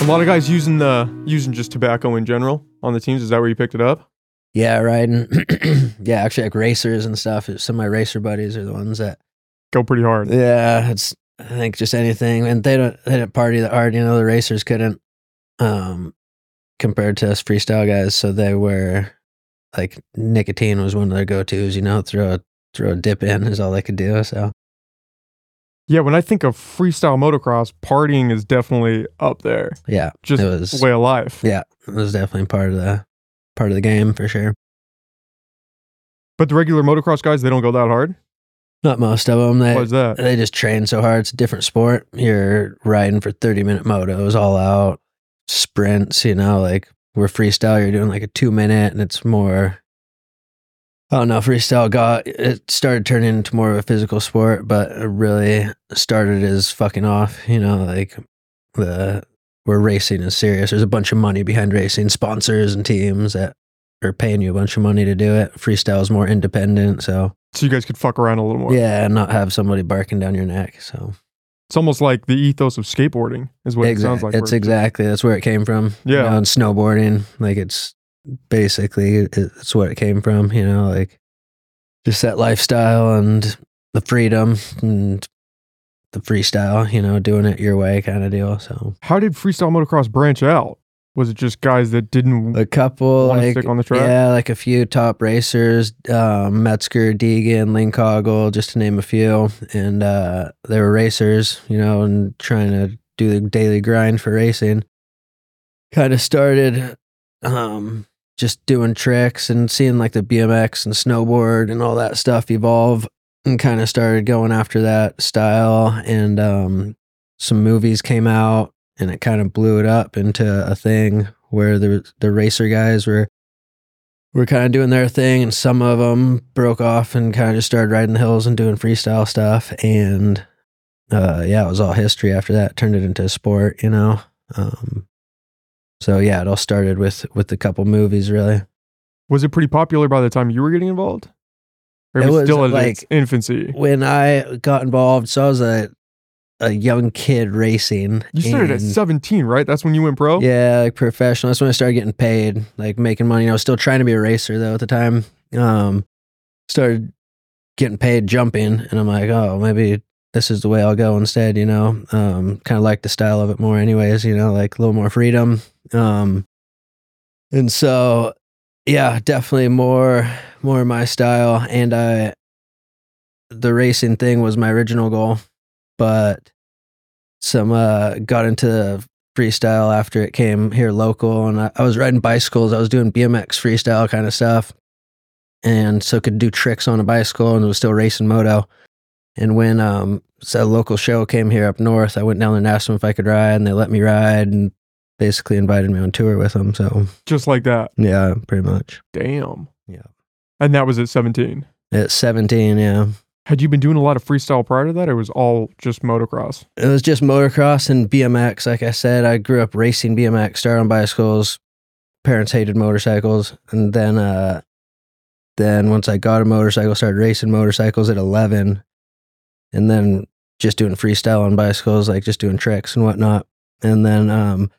A lot of guys using the using just tobacco in general on the teams. Is that where you picked it up? Yeah, riding. yeah, actually, like racers and stuff. Some of my racer buddies are the ones that. Go pretty hard. Yeah, it's I think just anything, and they don't they didn't party that hard. You know, the racers couldn't, um, compared to us freestyle guys. So they were like nicotine was one of their go tos. You know, throw a throw a dip in is all they could do. So Yeah, when I think of freestyle motocross, partying is definitely up there. yeah, Just it was way of life. yeah, it was definitely part of the part of the game for sure. But the regular motocross guys, they don't go that hard. Not most of them. They Why is that? they just train so hard. It's a different sport. You're riding for 30 minute motos all out, sprints, you know, like we're freestyle, you're doing like a two minute and it's more, I don't know, freestyle got, it started turning into more of a physical sport, but it really started as fucking off, you know, like the, where racing is serious. There's a bunch of money behind racing, sponsors and teams that are paying you a bunch of money to do it. Freestyle is more independent. So, So you guys could fuck around a little more. yeah, and not have somebody barking down your neck. So, It's almost like the ethos of skateboarding is what it sounds like. It's where exactly that's where it came from. you Yeah. know, and snowboarding, like it's basically it's what it came from. You know, like just that lifestyle and the freedom and the freestyle. You know, doing it your way kind of deal. So How did freestyle motocross branch out? Was it just guys that didn't a couple like stick on the track? yeah, like a few top racers, um, Metzger, Deegan, Linkogle, just to name a few, and uh, they were racers, you know, and trying to do the daily grind for racing. Kind of started um, just doing tricks and seeing like the BMX and snowboard and all that stuff evolve, and kind of started going after that style. And um, some movies came out, and it kind of blew it up into a thing where the the racer guys were were kind of doing their thing, and some of them broke off and kind of just started riding the hills and doing freestyle stuff. And uh, yeah, it was all history after that. Turned it into a sport, you know. Um, so yeah, it all started with with a couple movies, really. Was it pretty popular by the time you were getting involved? Or It was was, still in its like- infancy? When I got involved, so I was a a young kid racing. You started at 17, right? That's when you went pro? Yeah, like professional. That's when I started getting paid, like making money. I was still trying to be a racer though at the time. Um, started getting paid jumping, and I'm like, oh, maybe this is the way I'll go instead. You know, um, kind of like the style of it more, anyways. You know, like a little more freedom. Um, and so, yeah, definitely more more my style. And I, the racing thing was my original goal, but some uh got into freestyle after it came here local and I, I was riding bicycles i was doing bmx freestyle kind of stuff and so could do tricks on a bicycle and was still racing moto and when um a local show came here up north i went down there and asked them if i could ride and they let me ride and basically invited me on tour with them so Just like that. yeah pretty much Damn. Yeah. And that was at 17. at 17 yeah Had you been doing a lot of freestyle prior to that, or was all just motocross? It was just motocross and BMX. Like I said, I grew up racing BMX, started on bicycles. Parents hated motorcycles, and then, uh, then once I got a motorcycle, started racing motorcycles at eleven, and then just doing freestyle on bicycles, like just doing tricks and whatnot. And then, um,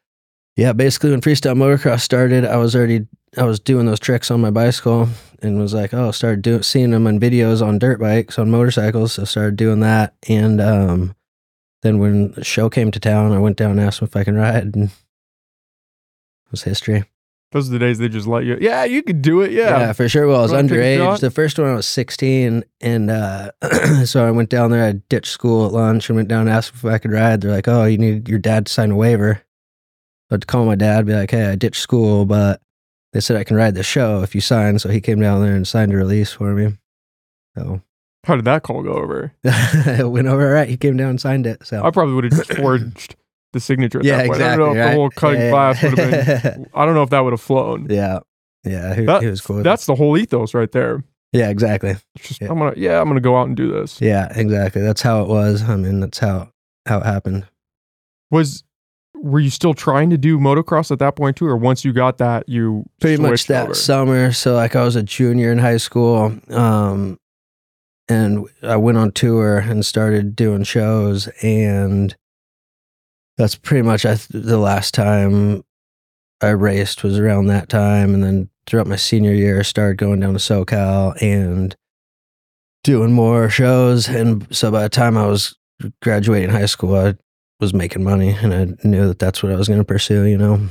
yeah, basically when freestyle motocross started, I was already I was doing those tricks on my bicycle and was like, oh, started doing seeing them on videos on dirt bikes on motorcycles, so started doing that. And um, then when the show came to town, I went down and asked if I can ride, and it was history. Those are the days they just let you. Yeah, you could do it. Yeah. yeah, for sure. Well, I was Wanna take a underage. shot? The first one I was 16, and uh, so I went down there. I ditched school at lunch and went down and asked if I could ride. They're like, "Oh, you need your dad to sign a waiver." So I'd call my dad, be like, "Hey, I ditched school, but they said I can ride the show if you sign." So he came down there and signed a release for me. So How did that call go over? it went over all right. He came down and signed it. So I probably would have just forged the signature at yeah, that point. exactly. I don't know if right? the whole cutting Yeah, class would have been. I don't know if that would have flown. yeah, yeah. He, That- he was cool. That's the whole ethos right there. yeah, exactly. Just Yeah. I'm gonna yeah I'm gonna go out and do this. Yeah, exactly. That's how it was. I mean, that's how how it happened. Was were you still trying to do motocross at that point too, or once you got that you pretty much that over? summer. So like I was a junior in high school, um, and I went on tour and started doing shows, and that's pretty much I th- the last time I raced was around that time, and then throughout my senior year, I started going down to SoCal and doing more shows. And so by the time I was graduating high school, I was making money, and I knew that that's what I was going to pursue. You know,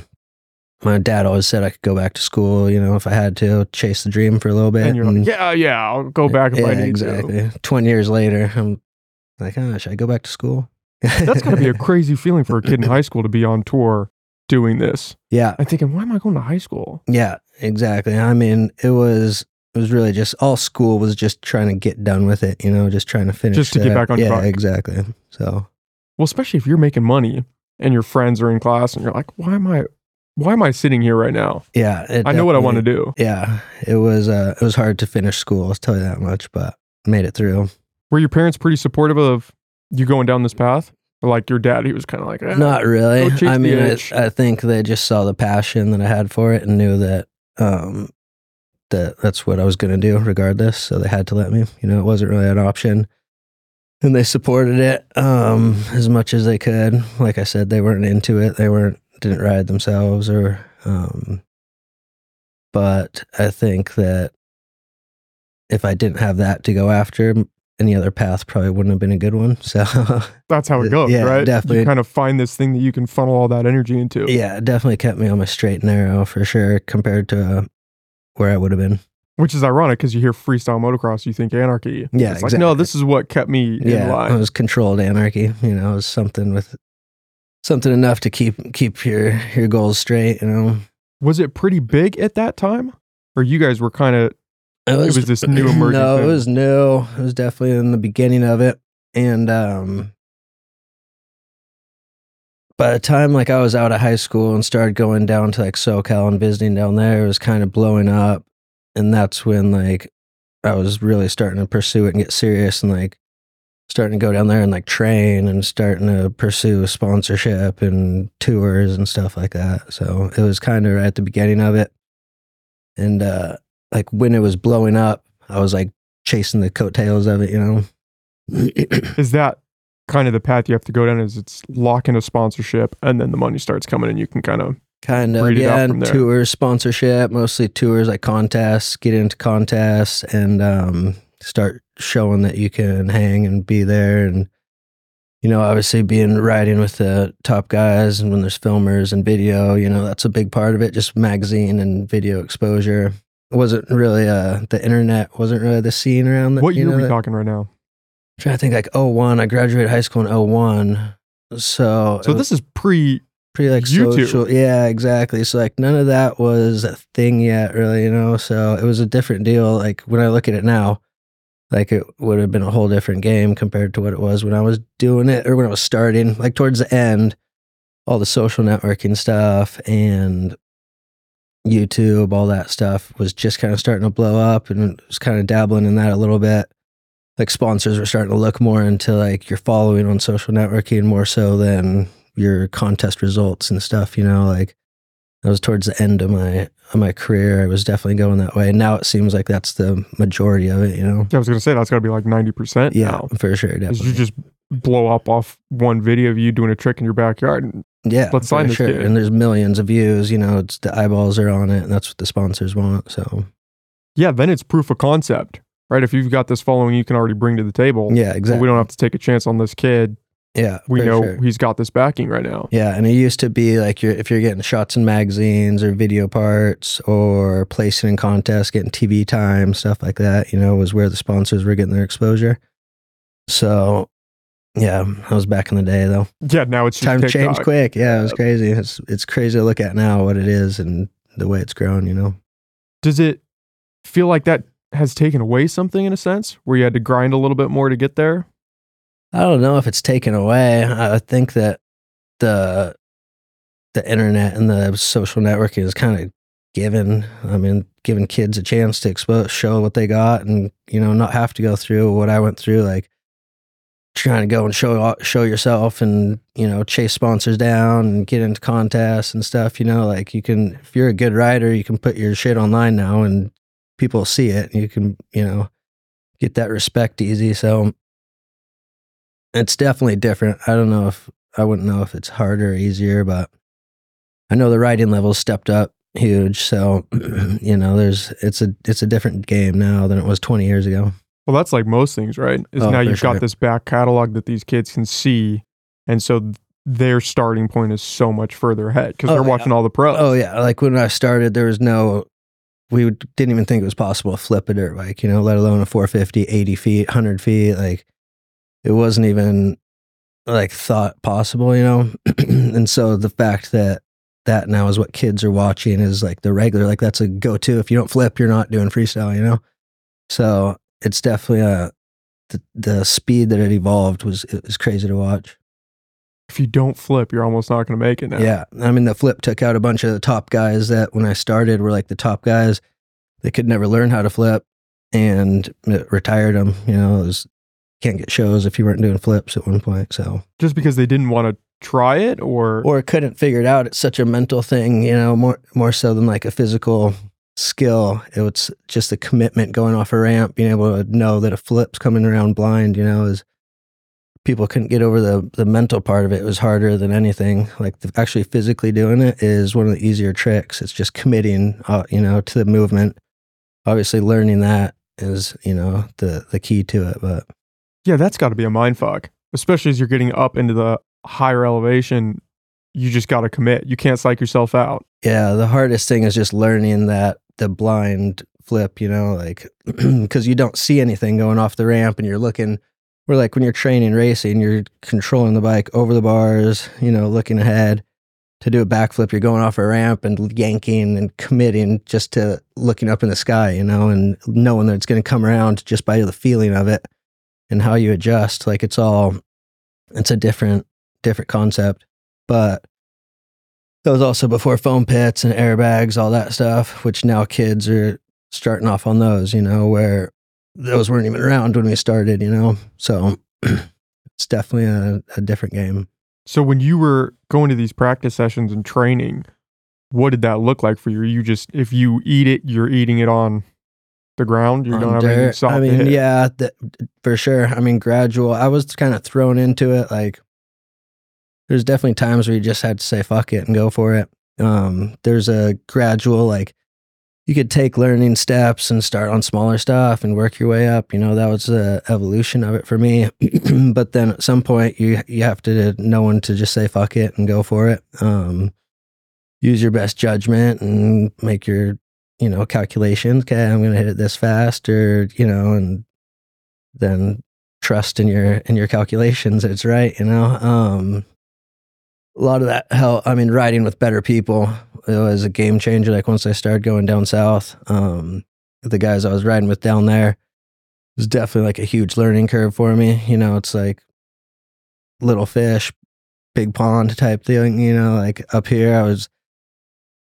my dad always said I could go back to school. You know, if I had to chase the dream for a little bit. And you're like, yeah, yeah, I'll go back if yeah, I need exactly. Twenty years later, I'm like, oh, should I go back to school? That's got to be a crazy feeling for a kid in high school to be on tour doing this. yeah, I'm thinking, why am I going to high school? Yeah, exactly. I mean, it was it was really just all school was just trying to get done with it, you know, just trying to finish. Just to get back on yeah, track. exactly. So Well, especially if you're making money and your friends are in class and you're like, why am I, why am I sitting here right now? yeah, I know what I want to do. Yeah, it was uh it was hard to finish school. I'll tell you that much, but made it through. Were your parents pretty supportive of you going down this path? Or like your dad, he was kind of like, eh, Not really. go chase I the mean, itch. I, I think they just saw the passion that I had for it and knew that um that that's what I was going to do regardless. So they had to let me. You know, it wasn't really an option. And they supported it um as much as they could. Like I said, they weren't into it. They weren't didn't ride themselves or um but I think that if I didn't have that to go after, any other path probably wouldn't have been a good one. So that's how it goes, Yeah, right? definitely. You kind of find this thing that you can funnel all that energy into. Yeah, definitely kept me on my straight and narrow for sure compared to uh, where I would have been. Which is ironic because you hear freestyle motocross, you think anarchy. Yeah, it's like, no, this is what kept me in Yeah, it was controlled anarchy. You know, it was something with something enough to keep keep your your goals straight. You know, Was it pretty big at that time? Or you guys were kind of, it was this new emerging No, thing. it was new. It was definitely in the beginning of it, and um. By the time like I was out of high school and started going down to like SoCal and visiting down there, it was kind of blowing up, and that's when like I was really starting to pursue it and get serious and like starting to go down there and like train and starting to pursue sponsorship and tours and stuff like that. So it was kind of right at the beginning of it. And uh like when it was blowing up, I was like chasing the coattails of it, you know. is that kind of the path you have to go down? Is it's lock in a sponsorship and then the money starts coming and you can kind of, kind of Breed it out yeah, tours, sponsorship, mostly tours like contests, get into contests and um start showing that you can hang and be there and you know, obviously being riding with the top guys and when there's filmers and video, you know, that's a big part of it, just magazine and video exposure. Wasn't really uh the internet wasn't really the scene around that. what you year know, are we that- talking right now? trying to think like 01. I graduated high school in 01. So So this is pre, pre like YouTube. social. Yeah, exactly. So like none of that was a thing yet, really, you know. So it was a different deal. Like when I look at it now, like it would have been a whole different game compared to what it was when I was doing it or when I was starting. Like towards the end, all the social networking stuff and YouTube, all that stuff was just kind of starting to blow up and was kind of dabbling in that a little bit. Like sponsors were starting to look more into like your following on social networking more so than your contest results and stuff, you know, like that was towards the end of my of my career. I was definitely going that way. And Now it seems like that's the majority of it, you know. I was going to say that's got to be like 90% Yeah, now. for sure, definitely. you just blow up off one video of you doing a trick in your backyard. And yeah, let's sign this sure. kid. And there's millions of views, you know, it's the eyeballs are on it and that's what the sponsors want. So yeah, then it's proof of concept, right? If you've got this following you can already bring to the table, yeah, exactly. we don't have to take a chance on this kid. yeah, We know sure. he's got this backing right now. Yeah, and it used to be like you're, if you're getting shots in magazines or video parts or placing in contests, getting TV time, stuff like that, you know, was where the sponsors were getting their exposure. So, yeah, that was back in the day though. Yeah, now it's Time TikTok. changed quick. Yeah, it was crazy. It's it's crazy to look at now what it is and the way it's grown. You know. Does it feel like that has taken away something in a sense where you had to grind a little bit more to get there? I don't know if it's taken away. I I think that the the internet and the social networking is kind of given. I mean, giving kids a chance to expose, show what they got, and you know, not have to go through what I went through, like trying to go and show show yourself and you know chase sponsors down and get into contests and stuff. You know, like you can if you're a good rider, you can put your shit online now and people see it. You can you know get that respect easy. So it's definitely different. I don't know if I wouldn't know if it's harder or easier, but I know the riding level stepped up huge. So, you know, there's it's a it's a different game now than it was 20 years ago. Well, that's like most things, right? Is Oh, now for you've sure. got this back catalog that these kids can see, and so th- their starting point is so much further ahead because Oh, they're yeah. watching all the pros. Oh yeah, like when I started, there was no. We would- didn't even think it was possible to flip a dirt bike, you know, let alone a 450, 80 feet, 100 feet. Like it wasn't even like thought possible, you know. and so the fact that that now is what kids are watching is like the regular, like that's a go to. If you don't flip, you're not doing freestyle, you know. So it's definitely a the, the speed that it evolved was it was crazy to watch. If you don't flip, you're almost not going to make it now. Yeah. I mean, the flip took out a bunch of the top guys that when I started were like the top guys. They could never learn how to flip and it retired them. You know, it was, can't get shows if you weren't doing flips at one point. So, Just because they didn't want to try it, or, or couldn't figure it out. It's such a mental thing, you know, more, more so than like a physical skill. It was just the commitment going off a ramp, being able to know that a flip's coming around blind, you know, is people couldn't get over the the mental part of it. It was harder than anything. Like the, actually physically doing it is one of the easier tricks. It's just committing, uh, you know, to the movement. Obviously, learning that is, you know, the the key to it. But yeah, that's got to be a mind fuck, especially as you're getting up into the higher elevation. You just got to commit. You can't psych yourself out. yeah, the hardest thing is just learning that the blind flip. You know, like because you don't see anything going off the ramp, and you're looking. Or like when you're training racing, you're controlling the bike over the bars. You know, looking ahead. to do a backflip, you're going off a ramp and yanking and committing just to looking up in the sky, you know, and knowing that it's going to come around just by the feeling of it and how you adjust. Like it's all, it's a different, different concept. But that was also before foam pits and airbags, all that stuff, which now kids are starting off on those, you know, where those weren't even around when we started, you know. So it's definitely a, a different game. So when you were going to these practice sessions and training, what did that look like for you? You just if you eat it, you're eating it on the ground. You don't on have anything soft I mean, yeah, th- for sure. I mean, gradual. I was kind of thrown into it. Like, there's definitely times where you just had to say fuck it and go for it. Um, there's a gradual like you could take learning steps and start on smaller stuff and work your way up. You know, that was the evolution of it for me. but then at some point, you you have to know when to just say fuck it and go for it. Um, use your best judgment and make your you know calculations. Okay, I'm to hit it this fast, or you know, and then trust in your in your calculations. It's right. You know. Um, a lot of that help. I mean, riding with better people it was a game changer. Like once I started going down south, um, the guys I was riding with down there was definitely like a huge learning curve for me. You know, it's like little fish, big pond type thing. You know, like up here, I was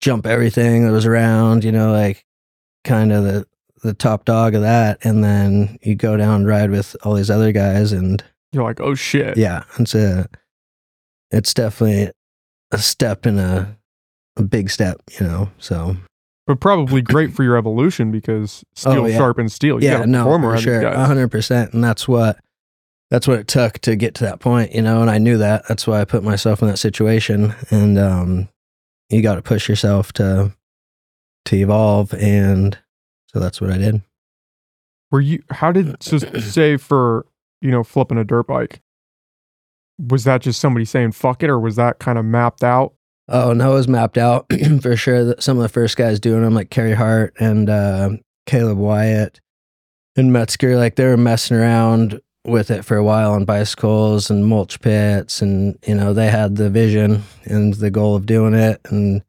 jump everything that was around. You know, like kind of the the top dog of that, and then you go down and ride with all these other guys, and You're like, oh shit. yeah, it's a it's definitely a step in a a big step, you know. So But probably great for your evolution because steel Oh, yeah. sharpens steel. You yeah, no, for sure, a hundred percent, and that's what that's what it took to get to that point, you know. And I knew that. That's why I put myself in that situation, and um, you got to push yourself to to evolve, and so that's what I did. Were you how did so say for, you know, flipping a dirt bike? Was that just somebody saying fuck it or was that kind of mapped out? Oh no, it was mapped out for sure. Some of the first guys doing them, like Carey Hart and uh, Caleb Wyatt and Metzger, like they were messing around with it for a while on bicycles and mulch pits, and you know they had the vision and the goal of doing it, and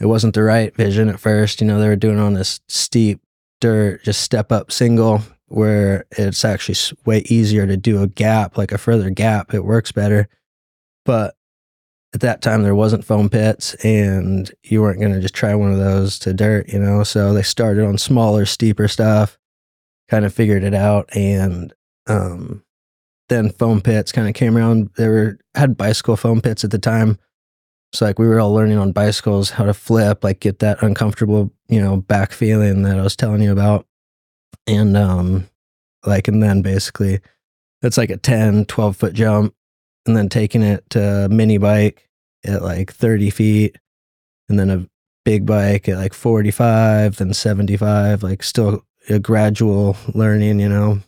it wasn't the right vision at first. You know they were doing on this steep dirt, just step up single, where it's actually way easier to do a gap, like a further gap. It works better, but at that time there wasn't foam pits and you weren't going to just try one of those to dirt you know? So they started on smaller steeper stuff kind of figured it out and um, then foam pits kind of came around. They were had bicycle foam pits at the time. So like we were all learning on bicycles how to flip like get that uncomfortable you know back feeling that i was telling you about and um like and then basically it's like a 10 12 foot jump and then taking it to mini bike at like 30 feet and then a big bike at like 45 then 75 like still a gradual learning you know?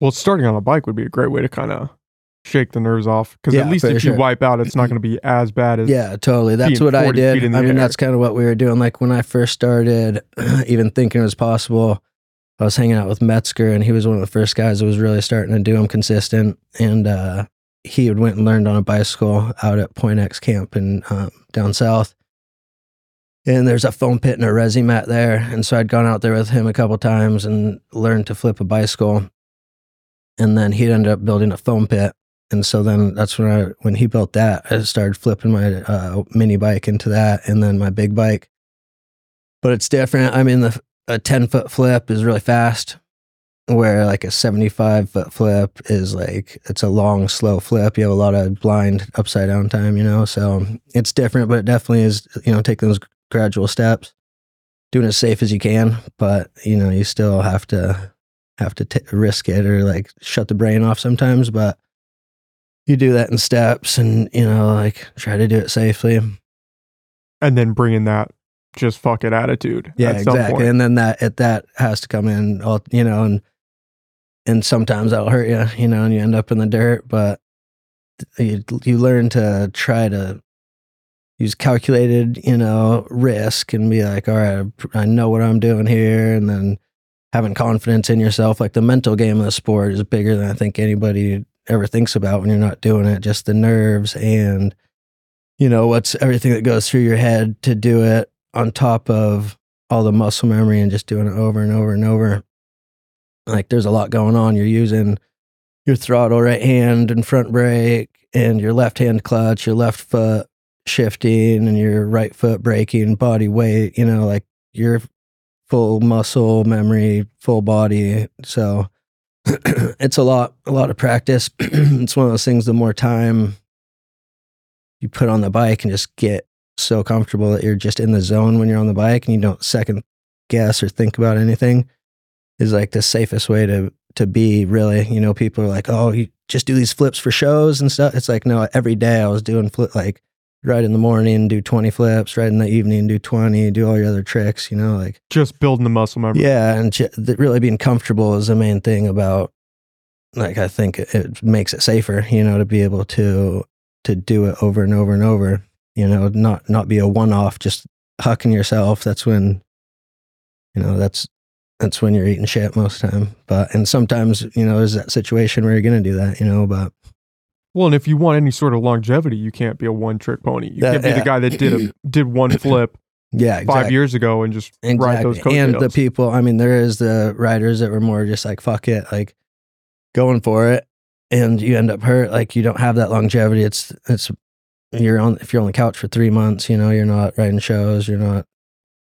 Well, starting on a bike would be a great way to kind of shake the nerves off because Yeah, at least if sure. you wipe out, it's not going to be as bad as yeah totally. That's what i did. i mean air. that's kind of what we were doing. Like when i first started even thinking it was possible i was hanging out with metzger and he was one of the first guys that was really starting to do them consistent. And uh he had went and learned on a bicycle out at point x camp in um, down south. And there's a foam pit and a resi mat there. And so i'd gone out there with him a couple times and learned to flip a bicycle. And then he'd ended up building a foam pit and so then that's when I when he built that, I started flipping my uh, mini bike into that, and then my big bike. But it's different. I mean, the a ten foot flip is really fast, where like a seventy five foot flip is like it's a long, slow flip. You have a lot of blind upside down time, you know. So it's different, but it definitely is. You know, take those gradual steps, doing as safe as you can, but you know, you still have to have to t- risk it or like shut the brain off sometimes, but you do that in steps and you know like try to do it safely and then bringing that just fuck it attitude. yeah at some exactly point. and then that it, that has to come in all you know and and sometimes that'll hurt you you know and you end up in the dirt but you you learn to try to use calculated you know risk and be like all right i know what i'm doing here and then having confidence in yourself like the mental game of the sport is bigger than i think anybody ever thinks about when you're not doing it just the nerves and you know what's everything that goes through your head to do it on top of all the muscle memory and just doing it over and over and over. Like there's a lot going on. You're using your throttle right hand and front brake and your left hand clutch your left foot shifting and your right foot braking body weight you know like your full muscle memory full body. So it's a lot a lot of practice. It's one of those things the more time you put on the bike and just get so comfortable that you're just in the zone when you're on the bike and you don't second guess or think about anything is like the safest way to to be really. You know people are like oh you just do these flips for shows and stuff. It's like no every day i was doing flip like right in the morning do 20 flips right in the evening do 20 do all your other tricks you know like just building the muscle memory. yeah, and th- really being comfortable is the main thing about. Like I think it, it makes it safer, you know, to be able to to do it over and over and over. You know, not not be a one off, just hucking yourself. That's when, you know, that's that's when you're eating shit most of the time. But and sometimes you know there's that situation where you're gonna do that, you know. But Well, and if you want any sort of longevity, you can't be a one trick pony. You That- can't be yeah. the guy that did a did one flip yeah, exactly. five years ago and just ride those Exactly. And the people, I mean, there is the riders that were more just like, fuck it, like going for it. And you end up hurt. Like you don't have that longevity. It's, it's, you're on, if you're on the couch for three months, you know, you're not writing shows, you're not,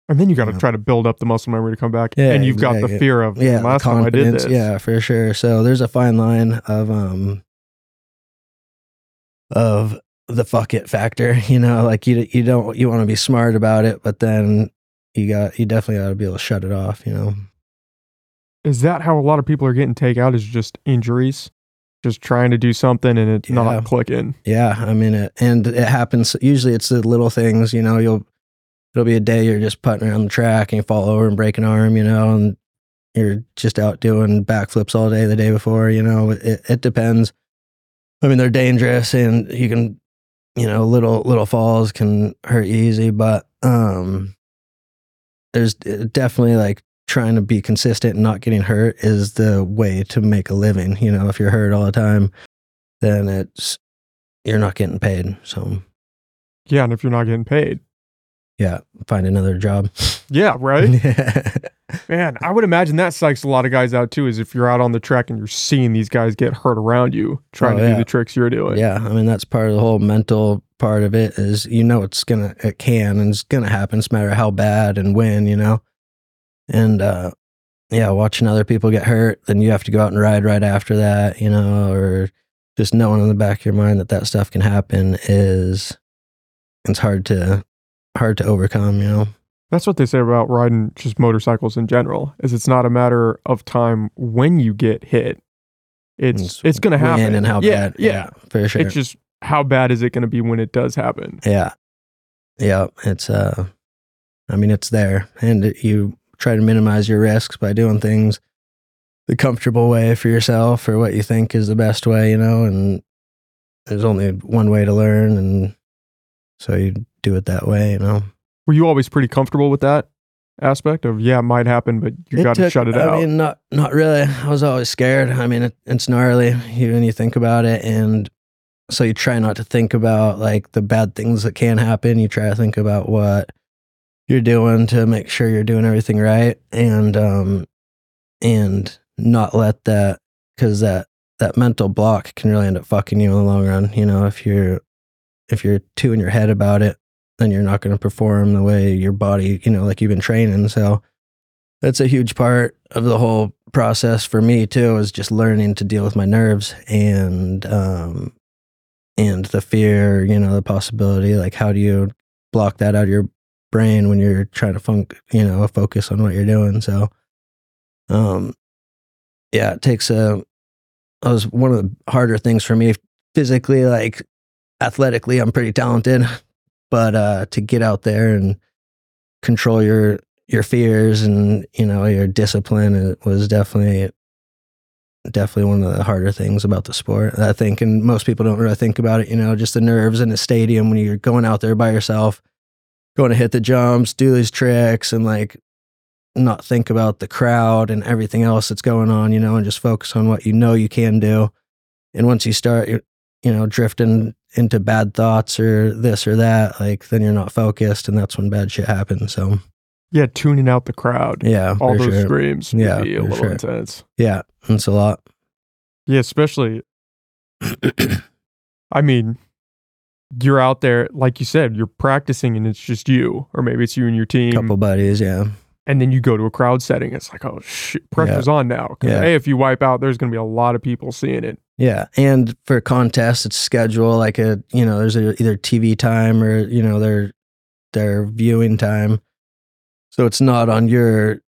and then you got to try to build up the muscle memory to come back. Yeah, and you've got the fear of yeah, last time I did confidence. this. Yeah, for sure. So there's a fine line of, um, of the fuck it factor, you know, like you, you don't, you want to be smart about it, but then you got, you definitely got to be able to shut it off, you know? Is that how a lot of people are getting takeout? Is just injuries, just trying to do something and it Yeah. not clicking. Yeah, I mean it, and it happens. Usually, it's the little things. You know, you'll it'll be a day you're just putting around the track and you fall over and break an arm. You know, and you're just out doing backflips all day the day before. You know, it it depends. I mean, they're dangerous, and you can, you know, little little falls can hurt you easy, but um, there's definitely like trying to be consistent and not getting hurt is the way to make a living. You know, if you're hurt all the time, then it's you're not getting paid. So Yeah, and if you're not getting paid, yeah, find another job. yeah, right. yeah, Man, I would imagine that psychs a lot of guys out too. Is if you're out on the track and you're seeing these guys get hurt around you, trying Oh, to yeah. do the tricks you're doing. Yeah. I mean that's part of the whole mental part of it is you know it's gonna it can and it's gonna happen. It's a matter how bad and when, you know. And uh yeah, watching other people get hurt, then you have to go out and ride right after that, you know, or just knowing in the back of your mind that that stuff can happen is it's hard to hard to overcome, you know. That's what they say about riding just motorcycles in general. Is it's not a matter of time when you get hit. it's it's, going to happen. and how yeah, bad. Yeah, for sure. It's just how bad is it going to be when it does happen? Yeah. Yeah. It's, uh, I mean, it's there. And it- you try to minimize your risks by doing things the comfortable way for yourself or what you think is the best way, you know, and there's only one way to learn. And so you do it that way, you know. Were you always pretty comfortable with that aspect of yeah, it might happen, but you got to shut it I out? I mean, not not really. I was always scared. I mean, it, it's gnarly you, when you think about it, and so you try not to think about like the bad things that can happen. You try to think about what you're doing to make sure you're doing everything right, and um, and not let that because that that mental block can really end up fucking you in the long run. You know, if you're if you're too in your head about it, then you're not going to perform the way your body, you know, like you've been training. So that's a huge part of the whole process for me too is just learning to deal with my nerves and um and the fear you know the possibility like how do you block that out of your brain when you're trying to funk you know focus on what you're doing so um yeah it takes a that was one of the harder things for me physically like athletically i'm pretty talented but uh to get out there and control your your fears and you know your discipline it was definitely definitely one of the harder things about the sport i think and most people don't really think about it you know just the nerves in a stadium when you're going out there by yourself going to hit the jumps do these tricks and like not think about the crowd and everything else that's going on you know and just focus on what you know you can do and once you start you you know drifting into bad thoughts or this or that like then you're not focused and that's when bad shit happens so yeah, tuning out the crowd. yeah, All those sure. screams Yeah, be a little sure. intense. Yeah, it's a lot. Yeah, especially I mean, you're out there, like you said, you're practicing and it's just you, or maybe it's you and your team. Couple buddies, yeah, And then you go to a crowd setting. It's like, oh shit, pressure's on now Yeah. Hey, if you wipe out, there's going to be a lot of people seeing it. yeah. And for contests, it's schedule like a you know there's a, either TV time or you know their their viewing time, so it's not on your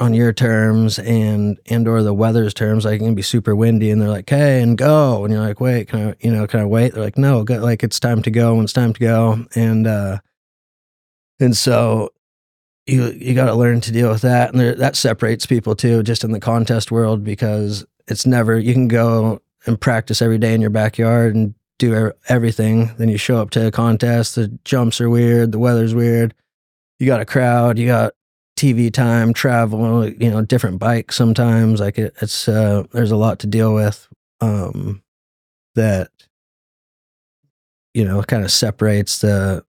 on your terms and and or the weather's terms. Like it can be super windy, and they're like, "Hey, and go," and you're like, "Wait, can I you know can I wait?" They're like, "No, go, like it's time to go when it's time to go," and uh and so you you got to learn to deal with that, and there, that separates people too, just in the contest world because it's never you can go and practice every day in your backyard and do er- everything. Then you show up to a contest, the jumps are weird, the weather's weird. You got a crowd, you got TV time, travel, you know, different bikes sometimes. Like it, it's uh, there's a lot to deal with um, that you know kind of separates the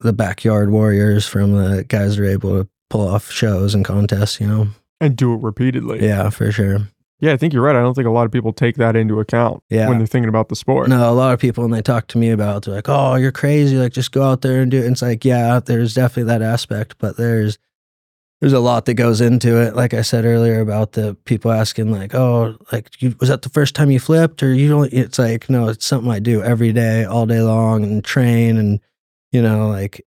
the backyard warriors from the guys that are able to pull off shows and contests. You know, And do it repeatedly. yeah, for sure. Yeah, I think you're right. I don't think a lot of people take that into account Yeah. when they're thinking about the sport. No, a lot of people when they talk to me about it, they're like, "Oh, you're crazy! Like, just go out there and do it." And it's like, yeah, there's definitely that aspect, but there's there's a lot that goes into it. Like I said earlier about the people asking, like, "Oh, like, you, was that the first time you flipped?" Or you don't? It's like, no, it's something I do every day, all day long, and train, and you know, like,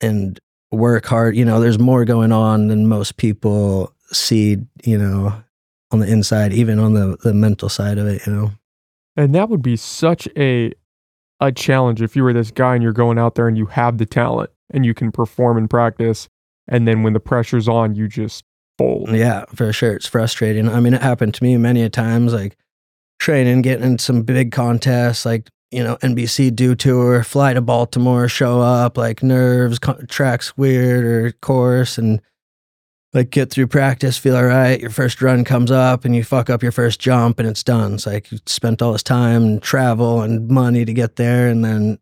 and work hard. You know, there's more going on than most people see. You know, on the inside, even on the the mental side of it. You know. And that would be such a a challenge if you were this guy and you're going out there and you have the talent and you can perform in practice and then when the pressure's on you just fold. Yeah, for sure. It's frustrating. I mean, it happened to me many a times, like training, getting in some big contests, like, you know, NBC Dew Tour, fly to Baltimore, show up, like nerves, co- tracks weird or course, and like get through practice, feel all right. Your first run comes up and you fuck up your first jump and it's done. It's like you spent all this time and travel and money to get there and then,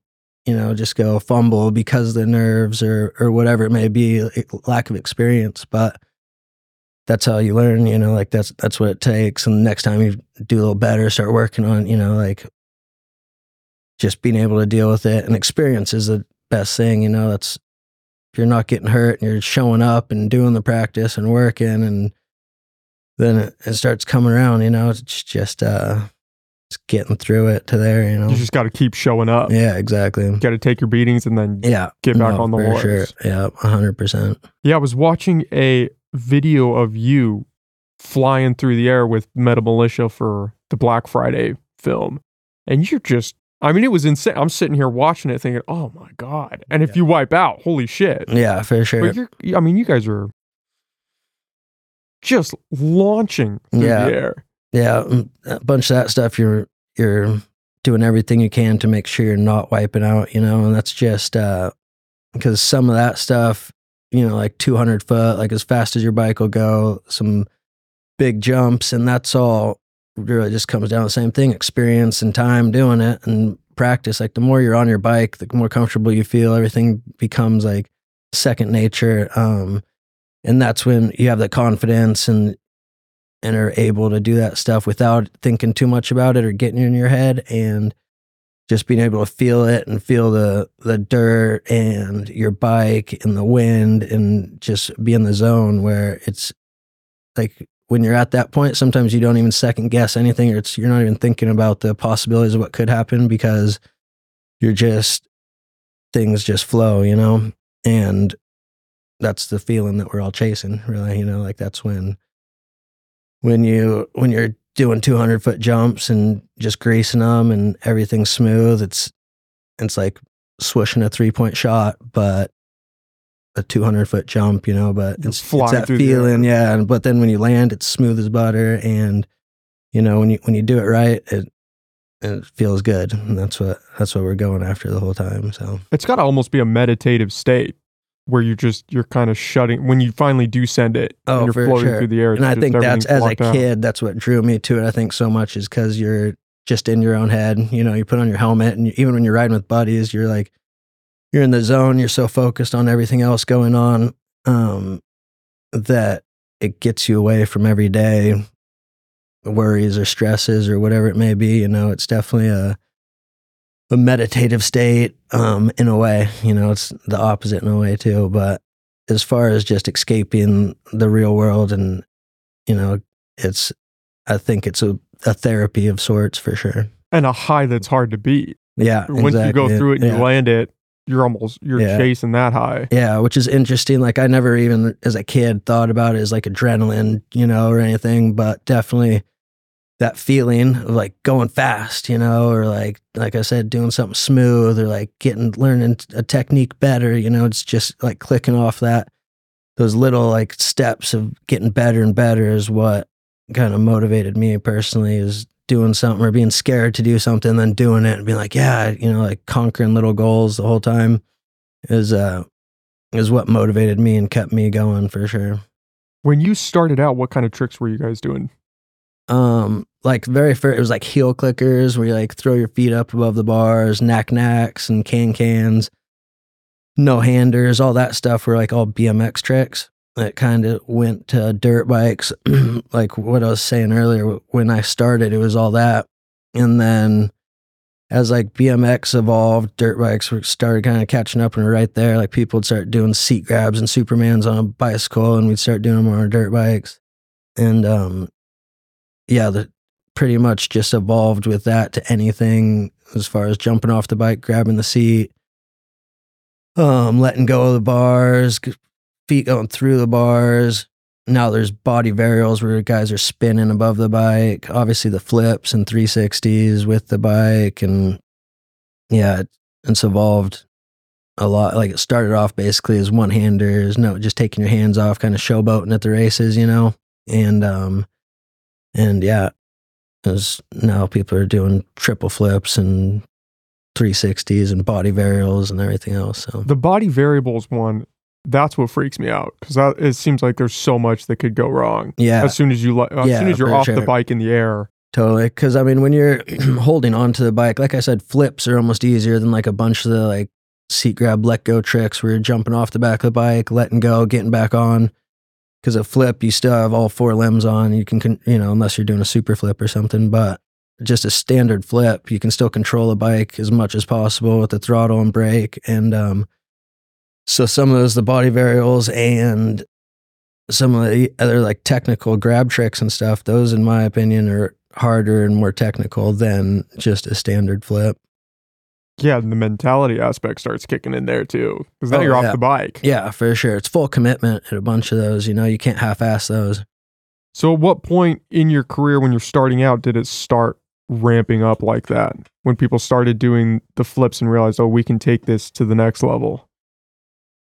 you know, just go fumble because of the nerves or or whatever it may be, lack of experience. But that's how you learn, you know, like that's that's what it takes. And next time you do a little better, start working on, you know, like just being able to deal with it. And experience is the best thing, you know, that's if you're not getting hurt and you're showing up and doing the practice and working and then it, it starts coming around, you know, it's just uh just getting through it to there, you know. You just got to keep showing up. yeah, exactly. Got to take your beatings and then Yeah. get back No, on the horse. Sure. Yeah, hundred percent. Yeah, I was watching a video of you flying through the air with Metal Mulisha for the Black Friday film. And you're just, I mean, it was insane. I'm sitting here watching it thinking, oh my God. And if Yeah. you wipe out, holy shit. Yeah, for sure. But you're, I mean, you guys are just launching through Yeah. the air. Yeah, mm, a bunch of that stuff. You're you're doing everything you can to make sure you're not wiping out. You know, and that's just uh because some of that stuff, you know, like 200 foot, like as fast as your bike will go, some big jumps, and that's all really just comes down to the same thing: experience and time doing it and practice. Like the more you're on your bike, the more comfortable you feel. Everything becomes like second nature. Um, and that's when you have the confidence and and are able to do that stuff without thinking too much about it or getting in your head and just being able to feel it and feel the the dirt and your bike and the wind and just be in the zone where it's like when you're at that point sometimes you don't even second guess anything or it's you're not even thinking about the possibilities of what could happen because you're just things just flow you know? And that's the feeling that we're all chasing really you know? Like that's when when you when you're doing 200 foot jumps and just greasing them and everything's smooth it's it's like swishing a three point shot but a 200 foot jump you know but it's, it's that feeling yeah and but then when you land it's smooth as butter and you know when you when you do it right it it feels good and that's what that's what we're going after the whole time so It's got to almost be a meditative state where you're just, you're kind of shutting, when you finally do send it, Oh, and you're for floating sure. through the air. and I think that's as a kid, that's what drew me to it. I think so much is because you're just in your own head. You know, you put on your helmet, and you, even when you're riding with buddies, you're like, you're in the zone. You're so focused on everything else going on um, that it gets you away from everyday worries or stresses or whatever it may be. You know, it's definitely a a meditative state um, in a way. You know, it's the opposite in a way too, but as far as just escaping the real world and you know it's i think it's a, a therapy of sorts for sure And a high that's hard to beat. yeah Once you go through it and yeah. you land it, you're almost, you're Yeah. chasing that high. yeah which is interesting like i never even as a kid thought about it as like adrenaline you know or anything but definitely that feeling of like going fast you know or like like i said doing something smooth or like getting learning a technique better you know it's just like clicking off that those little like steps of getting better and better is what kind of motivated me personally is doing something or being scared to do something then doing it and being like yeah you know like conquering little goals the whole time is uh is what motivated me and kept me going for sure When you started out, what kind of tricks were you guys doing? um like very first it was like heel clickers where you like throw your feet up above the bars nac nacs and can cans no handers all that stuff were like all bmx tricks that kind of went to dirt bikes. Like what i was saying earlier when i started it was all that. And then as like bmx evolved dirt bikes started kind of catching up and were right there. Like people would start doing seat grabs and supermans on a bicycle and we'd start doing them on our dirt bikes. And um yeah, the pretty much just evolved with that to anything as far as jumping off the bike, grabbing the seat, um, letting go of the bars, feet going through the bars. Now there's body varials where guys are spinning above the bike. Obviously the flips and 360s with the bike, and yeah, it's evolved a lot. Like it started off basically as one handers, no, just taking your hands off, kind of showboating at the races, you know, and um, and yeah, as now people are doing triple flips and 360s and body varials and everything else. So The body varials one, that's what freaks me out because it seems like there's so much that could go wrong. yeah, As soon as you, as Yeah, soon as you're off the bike in the air, totally. Because I mean, when you're holding onto the bike, like I said, flips are almost easier than like a bunch of the like seat grab, let go tricks where you're jumping off the back of the bike, letting go, getting back on. Because a flip, you still have all four limbs on. You can, con- you know, unless you're doing a super flip or something, but just a standard flip, you can still control a bike as much as possible with the throttle and brake. And um, so some of those, the body varials and some of the other like technical grab tricks and stuff, those, in my opinion, are harder and more technical than just a standard flip. yeah, and the mentality aspect starts kicking in there too because now Oh, you're off the bike. Yeah, for sure. It's full commitment at a bunch of those. You know, you can't half ass those. So, at what point in your career when you're starting out did it start ramping up like that? When people started doing the flips and realized, oh, we can take this to the next level?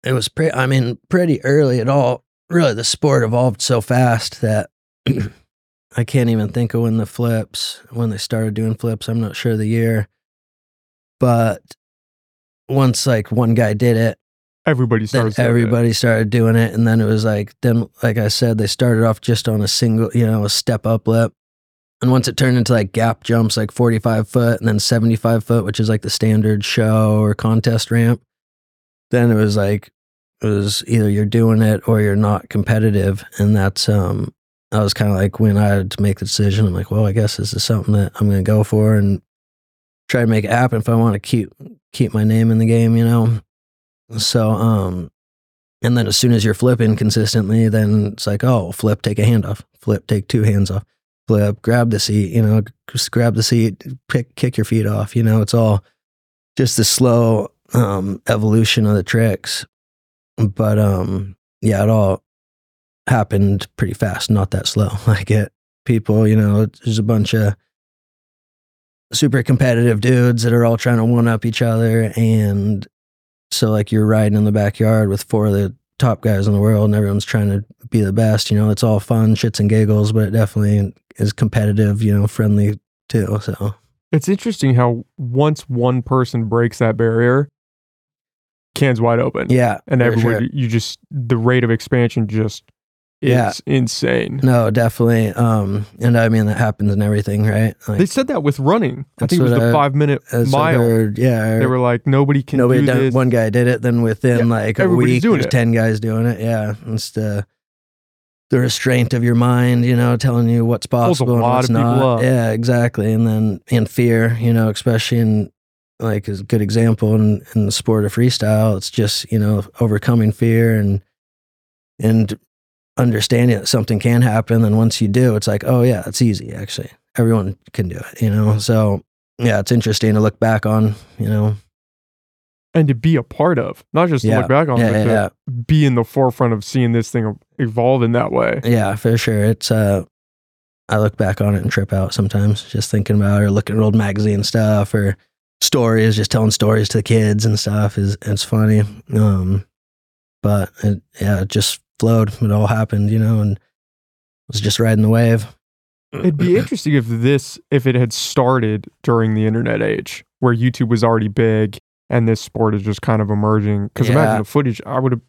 It was pretty, I mean, pretty early at all. Really, the sport evolved so fast that I can't even think of when the flips, when they started doing flips. I'm not sure the year. But once like one guy did it, Everybody starts. doing it. everybody started doing it and then it was like then like i said they started off just on a single you know a step up lip and once it turned into like gap jumps like 45 foot and then 75 foot which is like the standard show or contest ramp then it was like it was either you're doing it or you're not competitive. And that's um i was kind of like when i had to make the decision. I'm like well i guess this is something that i'm gonna go for and try to make it happen if i want to keep keep my name in the game you know? So, um, and then as soon as you're flipping consistently, then it's like, oh, flip, take a hand off, flip, take two hands off, flip, grab the seat, you know, just grab the seat, pick, kick your feet off. You know, it's all just the slow um, evolution of the tricks. But um, yeah, it all happened pretty fast, not that slow. Like it, people, you know, there's a bunch of super competitive dudes that are all trying to one up each other and so like you're riding in the backyard with four of the top guys in the world and everyone's trying to be the best. You know, it's all fun, shits and giggles, but it definitely is competitive, you know, friendly too. So It's interesting how once one person breaks that barrier, cans wide open. yeah. And everyone, sure. you just, the rate of expansion just is Yeah. insane. No, definitely. Um, and I mean that happens in everything, right? Like They said that with running. I think it was the I- five minute mile. heard, yeah. They were like, nobody can nobody do done this. one guy did it, then within Yeah, like a week there's it. ten guys doing it. Yeah. It's the the restraint of your mind, you know, telling you what's possible and what's not. Yeah, exactly. And then in fear, you know, especially in like is a good example in, in the sport of freestyle, it's just, you know, overcoming fear and and understanding that something can happen. And once you do, it's like, oh yeah, it's easy actually. Everyone can do it, you know. So yeah, it's interesting to look back on, you know. and to be a part of, not just to Yeah. look back on, Yeah, but yeah, to be in the forefront of seeing this thing evolve in that way. Yeah, for sure. It's uh I look back on it and trip out sometimes just thinking about it or looking at old magazine stuff or stories, just telling stories to the kids and stuff is it's funny. Um but it, yeah, it just flowed. It all happened, you know, and was just riding the wave. It'd be interesting if this, if it had started during the internet age, where YouTube was already big and this sport is just kind of emerging. Because Yeah. imagine the footage. I would have,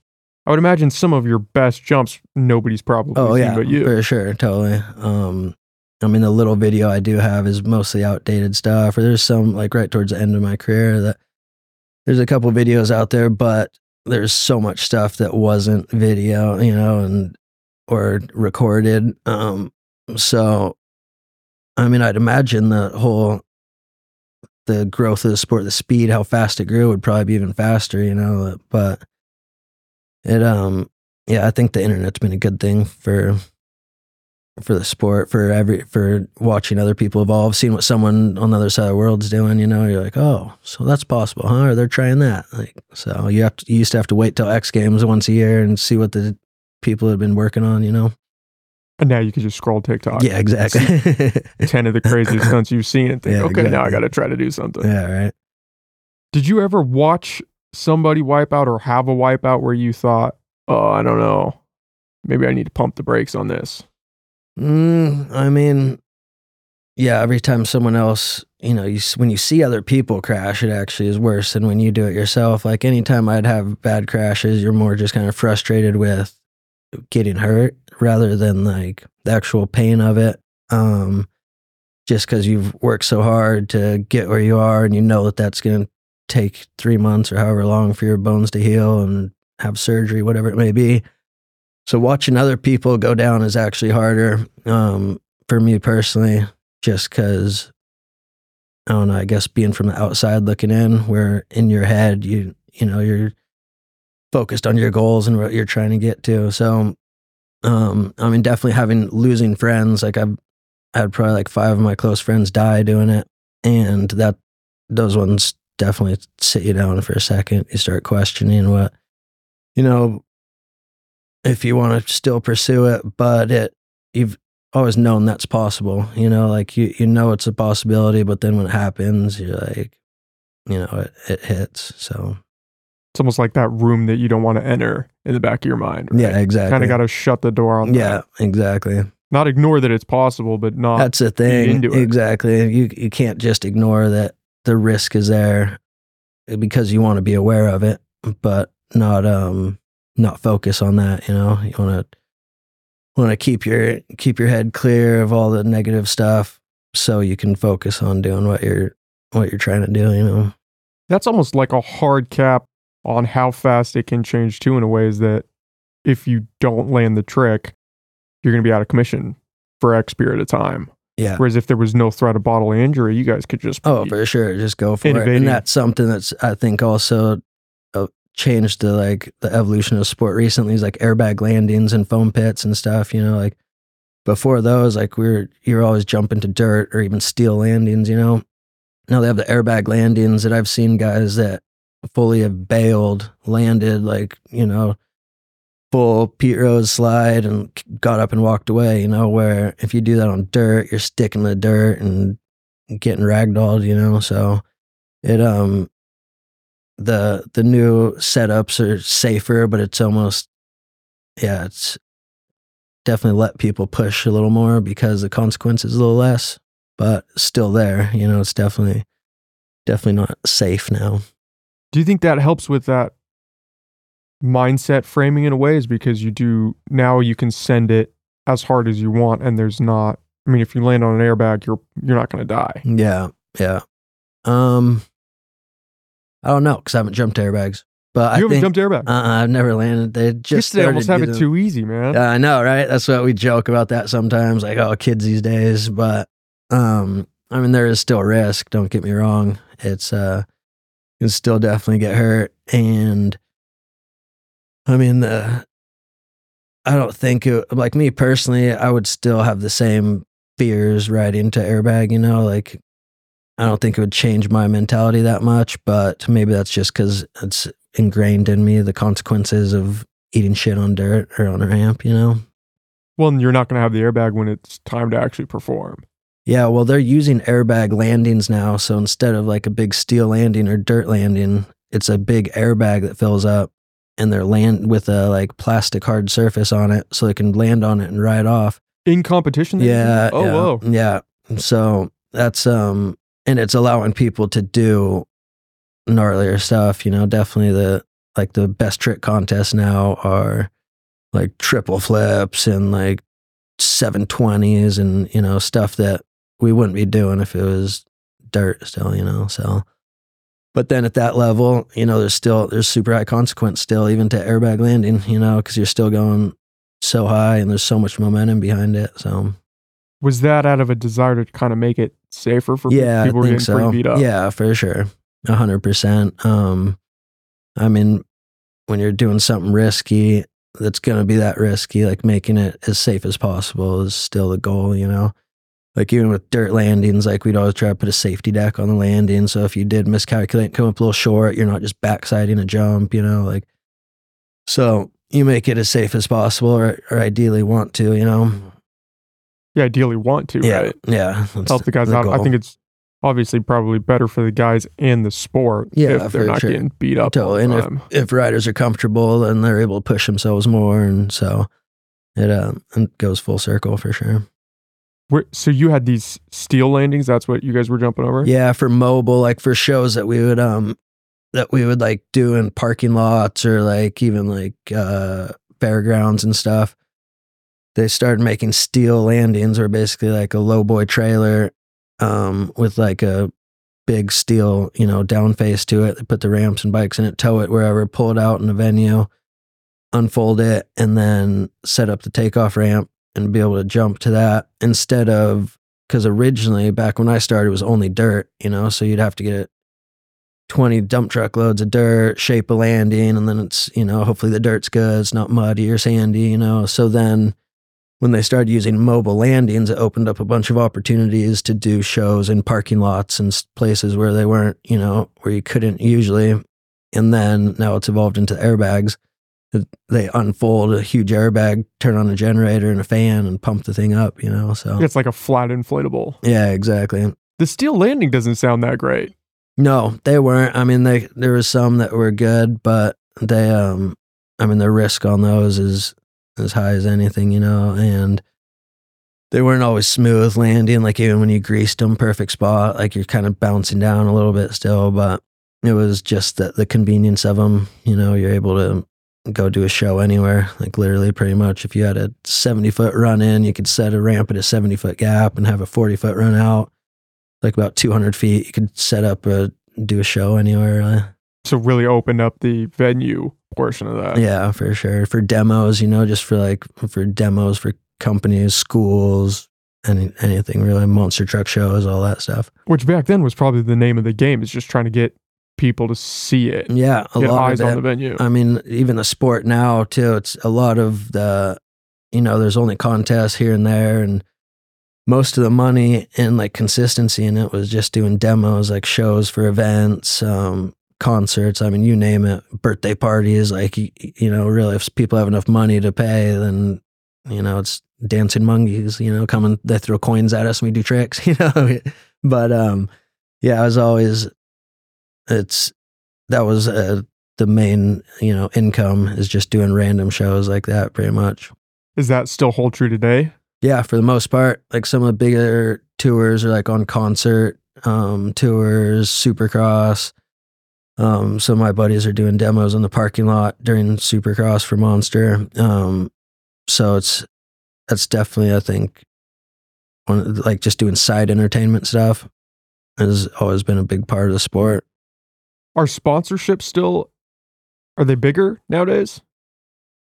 I would imagine some of your best jumps nobody's probably Oh seen yeah, but you. for sure, totally. Um, I mean, the little video I do have is mostly outdated stuff, or there's some like right towards the end of my career that there's a couple videos out there, but there's so much stuff that wasn't video, you know, and or recorded. Um, so, I mean, I'd imagine the whole the growth of the sport, the speed, how fast it grew would probably be even faster, you know. But it, um, yeah, I think the internet's been a good thing for for the sport, for every for watching other people evolve, seeing what someone on the other side of the world's doing. You know, you're like, oh, so that's possible, huh? Or they're trying that. Like, so you have to, you used to have to wait till X Games once a year and see what the people had been working on. You know? And now you can just scroll TikTok. Yeah, exactly. 10 of the craziest stunts you've seen and think, Yeah, okay, now I got to try to do something. yeah, right. Did you ever watch somebody wipe out or have a wipeout where you thought, oh, I don't know, maybe I need to pump the brakes on this? Mm, I mean, yeah. Every time someone else, you know, you when you see other people crash, it actually is worse than when you do it yourself. Like anytime I'd have bad crashes, you're more just kind of frustrated with getting hurt rather than like the actual pain of it. Um, just because you've worked so hard to get where you are, and you know that that's going to take three months or however long for your bones to heal and have surgery, whatever it may be. So watching other people go down is actually harder um, for me personally, just because I don't know. I guess being from the outside looking in, where in your head you you know you're focused on your goals and what you're trying to get to. So, um, I mean, definitely having losing friends. Like I've had probably like five of my close friends die doing it, and that those ones definitely sit you down for a second. You start questioning what you know if you want to still pursue it, but it you've always known that's possible. You know, like you you know it's a possibility, but then when it happens, you're like, you know, it, it hits. So It's almost like that room that you don't want to enter in the back of your mind. Right? yeah, exactly. Kind of got to shut the door on yeah, that. exactly. Not ignore that it's possible, but not. That's the thing. into it. Exactly. You you can't just ignore that the risk is there because you want to be aware of it, but not um not focus on that. You know, you want to want to keep your keep your head clear of all the negative stuff, so you can focus on doing what you're what you're trying to do. You know. that's almost like a hard cap on how fast it can change too, in a way, is that if you don't land the trick, you're going to be out of commission for X period of time. Yeah. Whereas if there was no threat of bodily injury, you guys could just Oh, for sure. Just go for it. And that's something that's I think also changed the like the evolution of sport recently is like airbag landings and foam pits and stuff. You know, like before those, like we are you're always jumping to dirt or even steel landings. You know, now they have the airbag landings that I've seen guys that fully have bailed, landed like you know. Full Pete Rose slide and got up and walked away, you know, where if you do that on dirt, you're sticking the dirt and getting ragdolled, you know. So it um the the new setups are safer, but it's almost yeah, it's definitely let people push a little more because the consequence is a little less, but still there. You know, it's definitely definitely not safe now. Do you think that helps with that mindset framing in a way? Is because you do now you can send it as hard as you want, and there's not. I mean, if you land on an airbag, you're you're not going to die. Yeah, yeah. Um, I don't know because I haven't jumped airbags, but I haven't think jumped airbag. uh, I've never landed. They Kids just today almost have it to too easy, man. Yeah, I know, right? That's what we joke about that sometimes, like, oh, kids these days. But um, I mean, there is still risk. Don't get me wrong. It's uh, you can still definitely get hurt, and I mean, the I don't think it, like me personally, I would still have the same fears right into airbag. You know, like I don't think it would change my mentality that much, but maybe that's just because it's ingrained in me the consequences of eating shit on dirt or on a ramp, you know? Well, and you're not going to have the airbag when it's time to actually perform. Yeah, well, they're using airbag landings now. So instead of like a big steel landing or dirt landing, it's a big airbag that fills up and they're land with a like plastic hard surface on it so they can land on it and ride off. In competition? Yeah. Oh, yeah, whoa. Yeah. So that's, um, and it's allowing people to do gnarlier stuff, you know, definitely the, like the best trick contests now are like triple flips and like 720s and, you know, stuff that we wouldn't be doing if it was dirt still, you know, so. But then at that level, you know, there's still, there's super high consequence still, even to airbag landing, you know, because you're still going so high and there's so much momentum behind it. So, Was that out of a desire to kind of make it safer for yeah, people I think getting so. pretty beat up? Yeah, for sure. A hundred percent. Um, I mean, when you're doing something risky, that's going to be that risky, like making it as safe as possible is still the goal, you know? Like even with dirt landings, like we'd always try to put a safety deck on the landing. So if you did miscalculate and come up a little short, you're not just backsiding a jump, you know, like, so you make it as safe as possible or, or ideally want to, you know? Yeah, ideally want to, Yeah. right? Yeah. Help the guys out. I think it's obviously probably better for the guys and the sport Yeah, if they're not sure. getting beat up Totally. And if- if riders are comfortable then they're able to push themselves more and so it um it goes full circle for sure Where, so you had these steel landings. That's what you guys were jumping over. yeah for mobile like for shows that we would um that we would like do in parking lots or like even like uh fairgrounds and stuff they started making steel landings or basically like a low boy trailer um with like a big steel you know down face to it they put the ramps and bikes in it tow it wherever pull it out in a venue unfold it and then set up the takeoff ramp and be able to jump to that instead of because originally back when I started it was only dirt, you know, so you'd have to get 20 dump truck loads of dirt, shape a landing, and then it's, you know, hopefully the dirt's good, it's not muddy or sandy, you know. So then when they started using mobile landings, it opened up a bunch of opportunities to do shows in parking lots and places where they weren't, you know, where you couldn't usually. And then now it's evolved into airbags. they unfold a huge airbag, turn on a generator and a fan, and pump the thing up. You know, so It's like a flat inflatable. yeah, exactly. The steel landing doesn't sound that great. No, they weren't. I mean, they there was some that were good, but they um, I mean, the risk on those is as high as anything, you know, and they weren't always smooth landing. Like even when you greased them, perfect spot, like you're kind of bouncing down a little bit still, but it was just that the convenience of them. You know, you're able to go do a show anywhere, like literally pretty much. If you had a 70 foot run in, you could set a ramp at a 70 foot gap and have a 40 foot run out, like about 200 feet. You could set up a do a show anywhere. Really. So really opened up the venue portion of that. Yeah, for sure. For demos, you know, just for like for demos for companies, schools, any anything really, monster truck shows, all that stuff. Which back then was probably the name of the game. Is just trying to get people to see it, Yeah, a get lot eyes of on the venue. I mean, even the sport now too. It's a lot of the, you know, there's only contests here and there, and most of the money and like consistency in it was just doing demos, like shows for events, um, concerts. I mean, you name it, birthday parties. Like you, you know, really, if people have enough money to pay, then you know, it's dancing monkeys. You know, coming they throw coins at us and we do tricks. You know, but um, yeah, I was always it's that was uh, the main you know income is just doing random shows like that pretty much Is that still hold true today? yeah for the most part like some of the bigger tours are like on concert um tours supercross um of my buddies are doing demos in the parking lot during supercross for monster um so it's that's definitely i think one of like just doing side entertainment stuff has always been a big part of the sport Are sponsorships still? Are they bigger nowadays?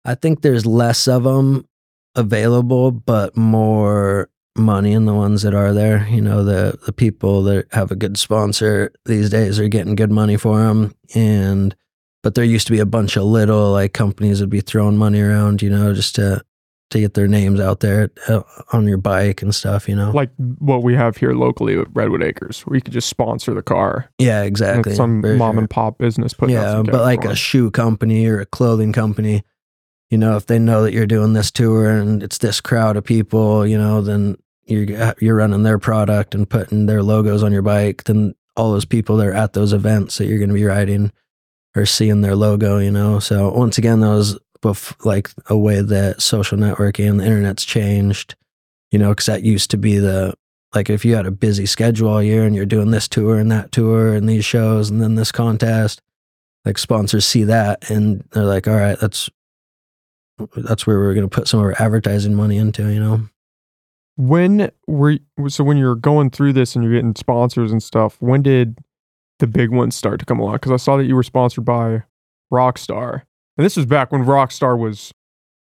I think there's less of them available, but more money and the ones that are there. You know, the the people that have a good sponsor these days are getting good money for them, and but there used to be a bunch of little like companies would be throwing money around, you know, just to to get their names out there uh, on your bike and stuff. You know, Like what we have here locally at Redwood Acres, where you could just sponsor the car. yeah, exactly. some for mom sure. and pop business putting yeah, but like a shoe company or a clothing company, you know, if they know that you're doing this tour and it's this crowd of people, you know, then you're uh, you're running their product and putting their logos on your bike. Then all those people that are at those events that you're going to be riding are seeing their logo, you know. So once again, those bef- like a way that social networking and the internet's changed, you know, because that used to be the like if you had a busy schedule all year and you're doing this tour and that tour and these shows and then this contest like sponsors see that and they're like all right that's that's where we're going to put some of our advertising money into you know When were so when you're going through this and you're getting sponsors and stuff? When did the big ones start to come along? Because I saw that you were sponsored by Rockstar, and this was back when Rockstar was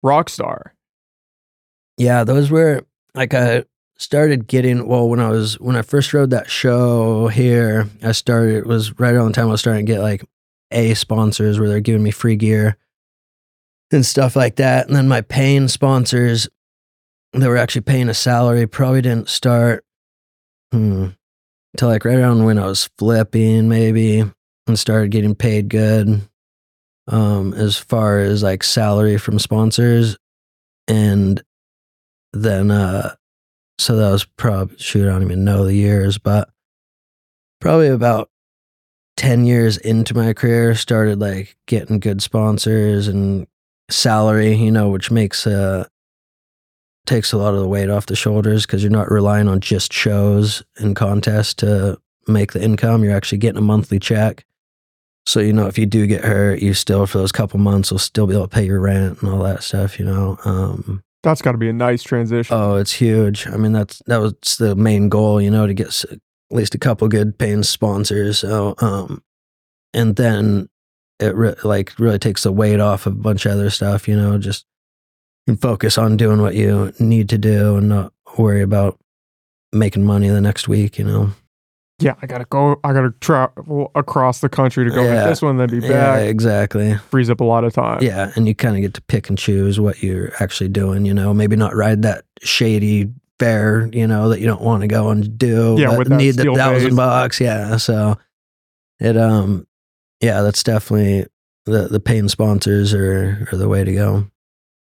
Rockstar. yeah those were like i started getting well when i was when i first rode that show here i started it was right around the time i was starting to get like a sponsors where they're giving me free gear and stuff like that and then my paying sponsors they were actually paying a salary probably didn't start hmm, until like right around when i was flipping maybe and started getting paid good um as far as like salary from sponsors. And then uh so that was probably shoot i don't even know the years but probably about 10 years into my career started like getting good sponsors and salary you know which makes uh takes a lot of the weight off the shoulders because you're not relying on just shows and contests to make the income you're actually getting a monthly check so you know if you do get hurt you still for those couple months will still be able to pay your rent and all that stuff you know um That's got to be a nice transition. Oh, it's huge. I mean, that's that was the main goal, you know, to get s- at least a couple good paying sponsors. So, um, and then it re- like really takes the weight off of a bunch of other stuff, you know, just can focus on doing what you need to do and not worry about making money the next week, you know. yeah, I gotta go. I gotta travel across the country to go Yeah. this one, then be back. Yeah, exactly. Frees up a lot of time. Yeah, and you kind of get to pick and choose what you're actually doing. You know, maybe not ride that shady fair, you know, that you don't want to go and do. Yeah, but with that need the thousand bucks. Yeah, so it um, yeah, that's definitely the the paying sponsors are are the way to go.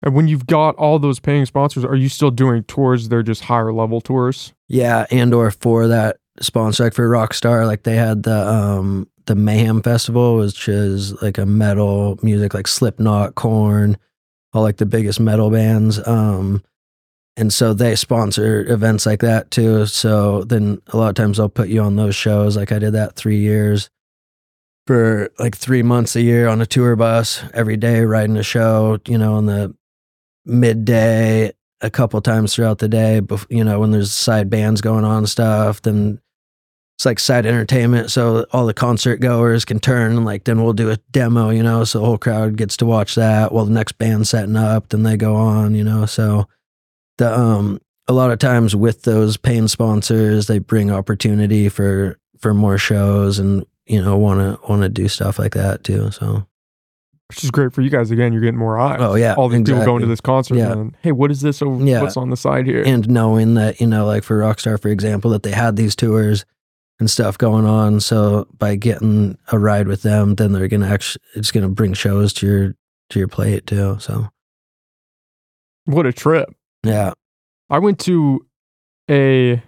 And when you've got all those paying sponsors, are you still doing tours? They're just higher level tours. Yeah, and or for that sponsor, like for Rockstar, like they had the um the Mayhem Festival, which is like a metal music, like Slipknot, Korn, all like the biggest metal bands. Um, and so they sponsor events like that too. So then a lot of times they'll put you on those shows. Like I did that three years for like three months a year on a tour bus every day, riding a show. You know, in the midday a couple times throughout the day. Bef- you know, when there's side bands going on and stuff, then it's like side entertainment. So all the concert goers can turn and like then we'll do a demo. You know, so the whole crowd gets to watch that while the next band's setting up. Then they go on. You know, so the um a lot of times with those paying sponsors, they bring opportunity for for more shows and you know want to want to do stuff like that too. So which is great for you guys. Again, you're getting more eyes. Oh, yeah, all these people going to this concert. Yeah. And, hey, what is this? Over, Yeah. What's on the side here? and knowing that you know like for rockstar for example that they had these tours and stuff going on so by getting a ride with them then they're gonna actually it's gonna bring shows to your to your plate too so what a trip! yeah I went to a, I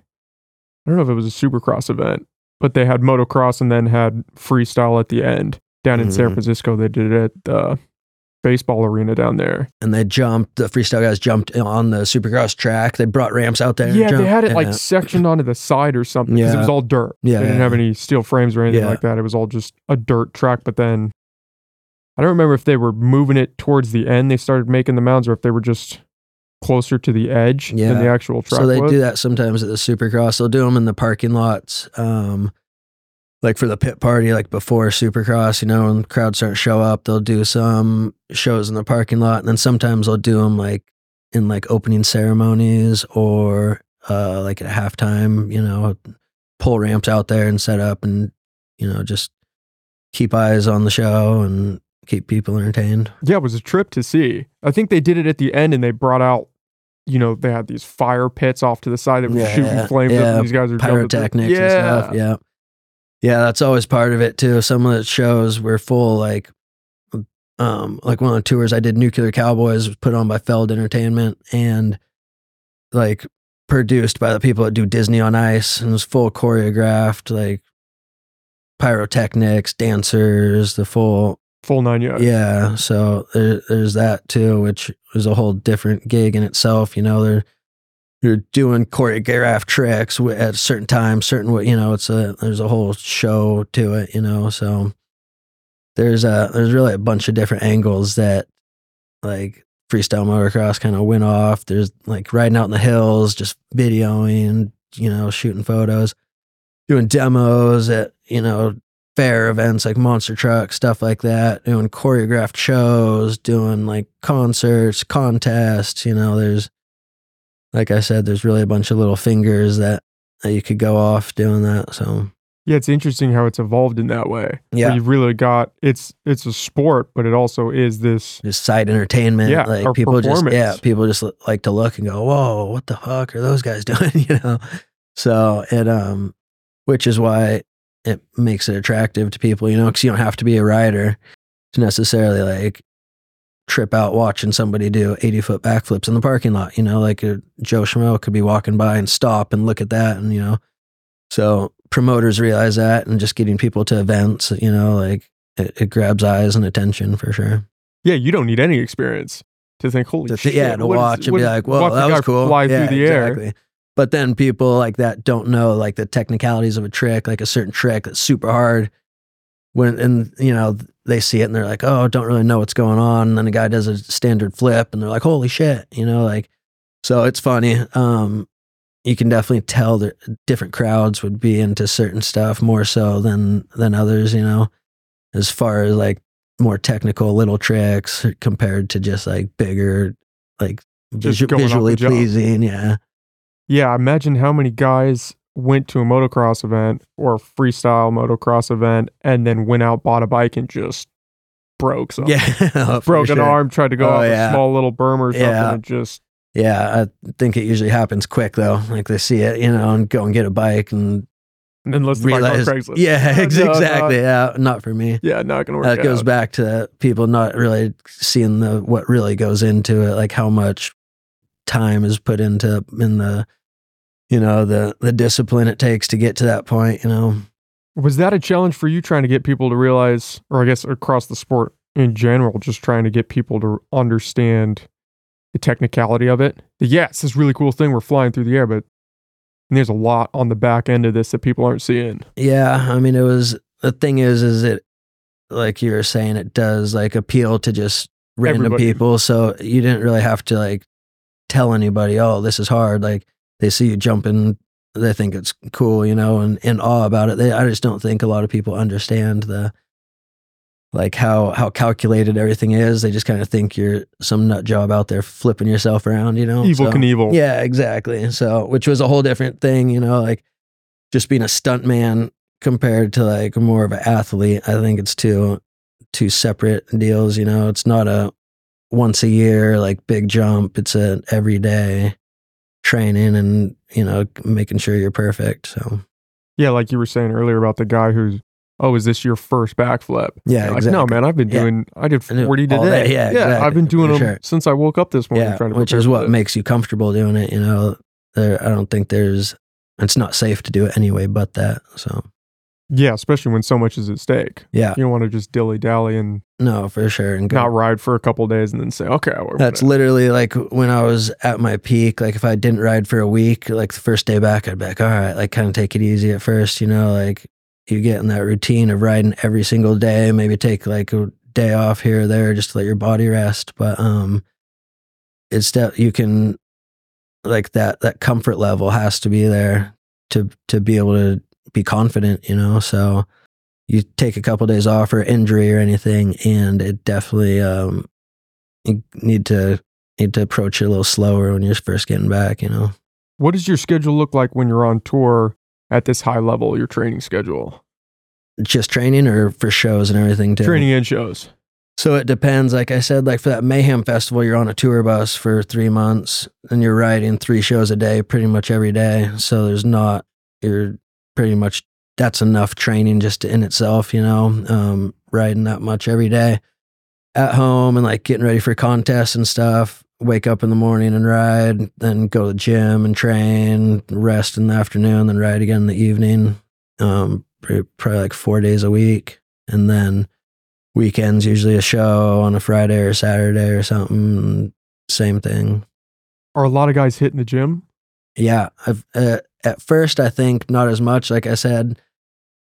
don't know if it was a supercross event, but they had motocross and then had freestyle at the end down in San Mhm. Francisco. They did it at the baseball arena down there. and they jumped the freestyle guys jumped on the supercross track they brought ramps out there Yeah, they had it like Yeah. sectioned onto the side or something because it was all dirt. Yeah, they didn't yeah. have any steel frames or anything Yeah. like that. It was all just a dirt track. But then I don't remember if they were moving it towards the end. They started making the mounds, or if they were just closer to the edge than Yeah. the actual track. So they was. do that sometimes at the Supercross. They'll do them in the parking lots, um, like for the pit party, like before Supercross. You know, when crowds start to show up, they'll do some shows in the parking lot, and then sometimes they'll do them like in like opening ceremonies or uh, like at halftime. You know, pull ramps out there and set up, and you know, just keep eyes on the show and keep people entertained. Yeah, it was a trip to see. I think they did it at the end and they brought out, you know, they had these fire pits off to the side that were Yeah, shooting flames up. yeah, And these guys are pyrotechnics yeah. and stuff. Yeah. Yeah, that's always part of it too. Some of the shows were full like um like one of the tours I did Nuclear Cowboyz was put on by Feld Entertainment and like produced by the people that do Disney on Ice and it was full choreographed like pyrotechnics, dancers, the full Full nine yards. yeah, so there, there's that too, which is a whole different gig in itself. You know, they're you're doing choreographed tricks at a certain time, certain way. You know, it's a there's a whole show to it. You know, so there's a there's really a bunch of different angles that like freestyle motocross kind of went off. There's like riding out in the hills, just videoing, you know, shooting photos, doing demos at you know fair events like monster truck stuff like that doing choreographed shows doing like concerts contests you know there's like i said there's really a bunch of little fingers that, that you could go off doing that so Yeah, it's interesting how it's evolved in that way. Yeah. You've really got it's it's a sport, but it also is this just side entertainment Yeah, like people just yeah people just li- like to look and go whoa what the fuck are those guys doing you know so it um which is why it makes it attractive to people you know because you don't have to be a rider to necessarily like trip out watching somebody do 80 foot backflips in the parking lot you know like a joe schmo could be walking by and stop and look at that and you know so promoters realize that and just getting people to events you know like it, it grabs eyes and attention for sure Yeah, you don't need any experience to think, holy to shit. th- yeah, to what is- watch and be like, "Whoa, watch the that was cool." Fly yeah, through the air. exactly. But then people like that don't know like the technicalities of a trick, like a certain trick that's super hard. When and you know they see it and they're like, "Oh, don't really know what's going on." And then the guy does a standard flip, and they're like, "Holy shit!" You know, like so it's funny. Um, you can definitely tell that different crowds would be into certain stuff more so than than others. You know, as far as like more technical little tricks compared to just like bigger, like visu- going off the visually pleasing. Yeah. Yeah, imagine how many guys went to a motocross event or a freestyle motocross event and then went out, bought a bike, and just broke something. Yeah. Broke an sure. arm, tried to go Oh, off yeah. a small little berm or something, Yeah. and just Yeah. I think it usually happens quick though. Like they see it, you know, and go and get a bike and And then about realize, Craigslist. yeah, No, ex- no, exactly. Yeah, not for me. Yeah, not gonna work. That goes back to people not really seeing the what really goes into it, like how much time is put into in the, you know, the the discipline it takes to get to that point. You know, Was that a challenge for you trying to get people to realize, or I guess across the sport in general, just trying to get people to understand the technicality of it? Yeah, it's this really cool thing we're flying through the air, but there's a lot on the back end of this that people aren't seeing. Yeah, I mean, it was the thing is, is it like you were saying, it does like appeal to just random Everybody. people. So you didn't really have to like tell anybody, oh, this is hard. Like they see you jumping, they think it's cool, you know, and in awe about it. They, I just don't think a lot of people understand the like how how calculated everything is. They just kind of think you're some nut job out there flipping yourself around, you know. Evel So- Knievel. yeah, exactly. So, which was a whole different thing, you know, like just being a stuntman compared to like more of an athlete. I think it's two two separate deals, you know. It's not a once a year like big jump. It's a everyday training and, you know, making sure you're perfect. So, Yeah, like you were saying earlier about the guy who's, oh, is this your first backflip? yeah, You're like, no, man, I've been Yeah. doing, I did 40 today. that. Yeah, I've been doing for them sure. since I woke up this morning Yeah, trying to which is what makes you comfortable doing it, you know. There I don't think there's it's not safe to do it anyway, but that. So, Yeah, especially when so much is at stake. yeah. You don't want to just dilly dally and No, for sure. And go not ride for a couple days and then say, okay, we're That's gonna- literally like when I was at my peak. Like if I didn't ride for a week, like the first day back, I'd be like, all right, like kind of take it easy at first, you know, like you get in that routine of riding every single day, maybe take like a day off here or there just to let your body rest. But um it's that you can like that that comfort level has to be there to to be able to be confident, you know. So you take a couple days off or injury or anything and it definitely um you need to need to approach it a little slower when you're first getting back, you know. What does your schedule look like when you're on tour at this high level, your training schedule? Just training or for shows and everything too. Training and shows. So it depends. Like I said, like for that Mayhem Festival, you're on a tour bus for three months and you're riding three shows a day pretty much every day. So there's not, you're pretty much, that's enough training just in itself, you know, um, riding that much every day at home and like getting ready for contests and stuff. Wake up in the morning and ride, then go to the gym and train, rest in the afternoon, then ride again in the evening. Um, probably like four days a week. And then, weekends usually a show on a Friday or Saturday or something. Same thing. Are a lot of guys hitting the gym? Yeah, I've, uh, at first I think not as much. Like I said,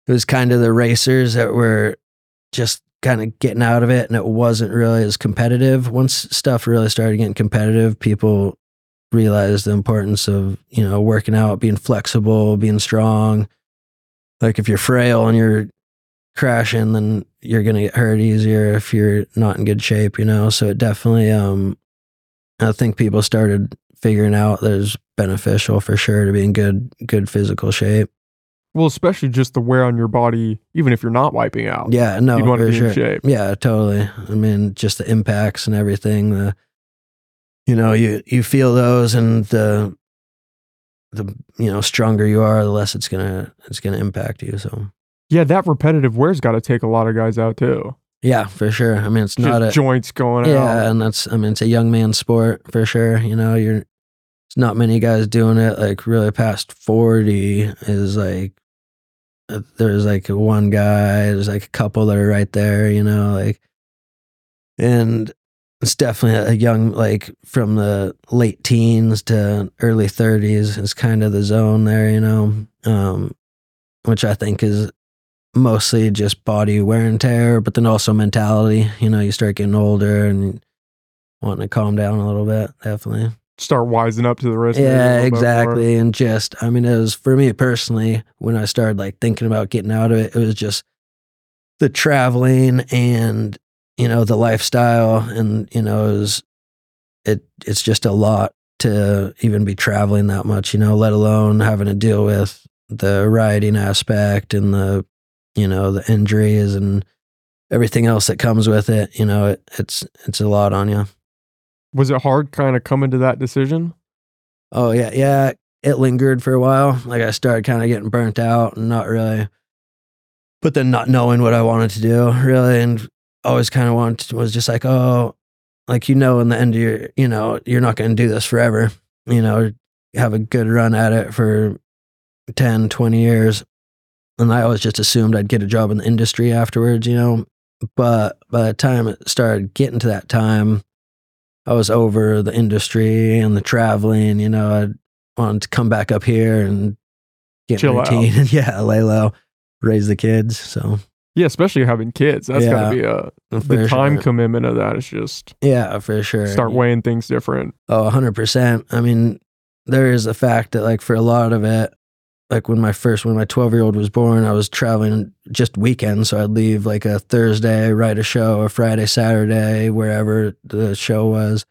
it was kind of the racers that were just kind of getting out of it, and it wasn't really as competitive. Once stuff really started getting competitive, people realized the importance of you know working out, being flexible, being strong. Like if you're frail and you're crashing, then you're gonna get hurt easier if you're not in good shape, you know. So it definitely, um, I think people started figuring out that it's beneficial for sure to be in good, good physical shape. Well, especially just the wear on your body, even if you're not wiping out. Yeah, no, You'd want to be sure. in shape. Yeah, totally. I mean, just the impacts and everything. The, you know, you you feel those, and the the you know stronger you are, the less it's gonna it's gonna impact you. So Yeah, that repetitive wear's got to take a lot of guys out too. yeah, for sure. I mean, it's Just not a joints going yeah, out. and that's I mean, it's a young man's sport for sure. You know, you're it's not many guys doing it. Like really past forty is like there's like one guy. There's like a couple that are right there. You know, like and it's definitely a young like from the late teens to early 30s is kind of the zone there you know um which i think is mostly just body wear and tear but then also mentality you know you start getting older and wanting to calm down a little bit definitely Start wising up to the rest of it. a yeah little bit more. exactly and just i mean it was for me personally when i started like thinking about getting out of it it was just the traveling and you know the lifestyle and you know it was it it's just a lot to even be traveling that much you know let alone having to deal with the riding aspect and the you know the injuries and everything else that comes with it you know it, it's it's a lot on you Was it hard kind of coming to that decision? Oh yeah, yeah. it lingered for a while. Like I started kind of getting burnt out and not really, but then not knowing what I wanted to do really, and always kind of wanted was just like, oh, like you know, in the end of your, you know, you're not going to do this forever. You know, have a good run at it for 10, 20 years. And I always just assumed I'd get a job in the industry afterwards, you know. But by the time it started getting to that time, I was over the industry and the traveling, you know, I wanted to come back up here and get Chill out. routine and yeah, lay low, raise the kids. So Yeah, especially having kids. That's gotta be a the time sure. commitment of that is just yeah, for sure. start weighing things different. Oh, 100%. I mean, there is the fact that, like, for a lot of it, like when my first, when my 12 year old was born, I was traveling just weekends. So I'd leave like a Thursday, write a show, a Friday, Saturday, wherever the show was,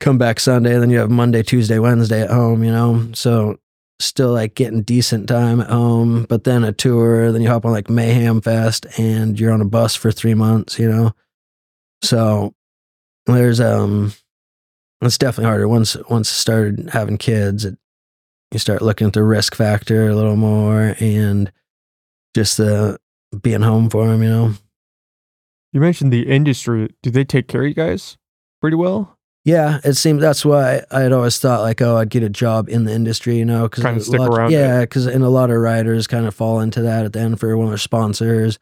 come back Sunday. Then you have Monday, Tuesday, Wednesday at home, you know? So still like getting decent time at home, but then a tour, then you hop on like Mayhem Fest and you're on a bus for three months, you know? So there's, um, it's definitely harder once once I started having kids. It, you start looking at the risk factor a little more and just the being home for them. You know, You mentioned the industry. Do they take care of you guys pretty well? yeah. It seems that's why I had always thought like, oh, I'd get a job in the industry. You know, because Kinda stick around. Yeah, because and a lot of riders kind of fall into that at the end for one of their sponsors.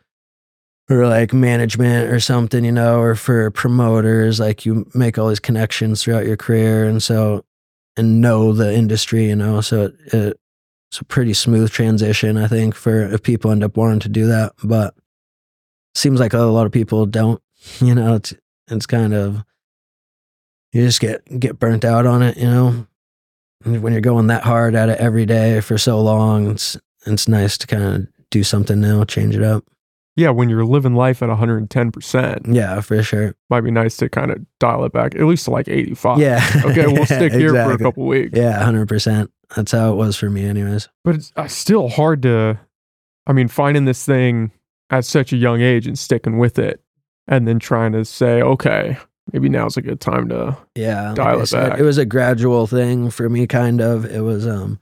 Or like management or something, you know, or for promoters, like you make all these connections throughout your career, and so and know the industry, you know. So it, it, it's a pretty smooth transition, I think, for if people end up wanting to do that. But seems like a lot of people don't. You know, it's it's kind of you just get get burnt out on it. You know, when you're going that hard at it every day for so long, it's it's nice to kind of do something new, change it up. Yeah, when you're living life at 110%, Yeah, for sure. might be nice to kind of dial it back at least to like 85. Yeah. Okay, we'll stick here for a Exactly. couple weeks. Yeah, hundred percent. That's how it was for me, anyways. But it's uh, still hard to, I mean, finding this thing at such a young age and sticking with it and then trying to say, okay, maybe now's a good time to. Yeah, Dial I it said, back. It was a gradual thing for me, kind of. It was um,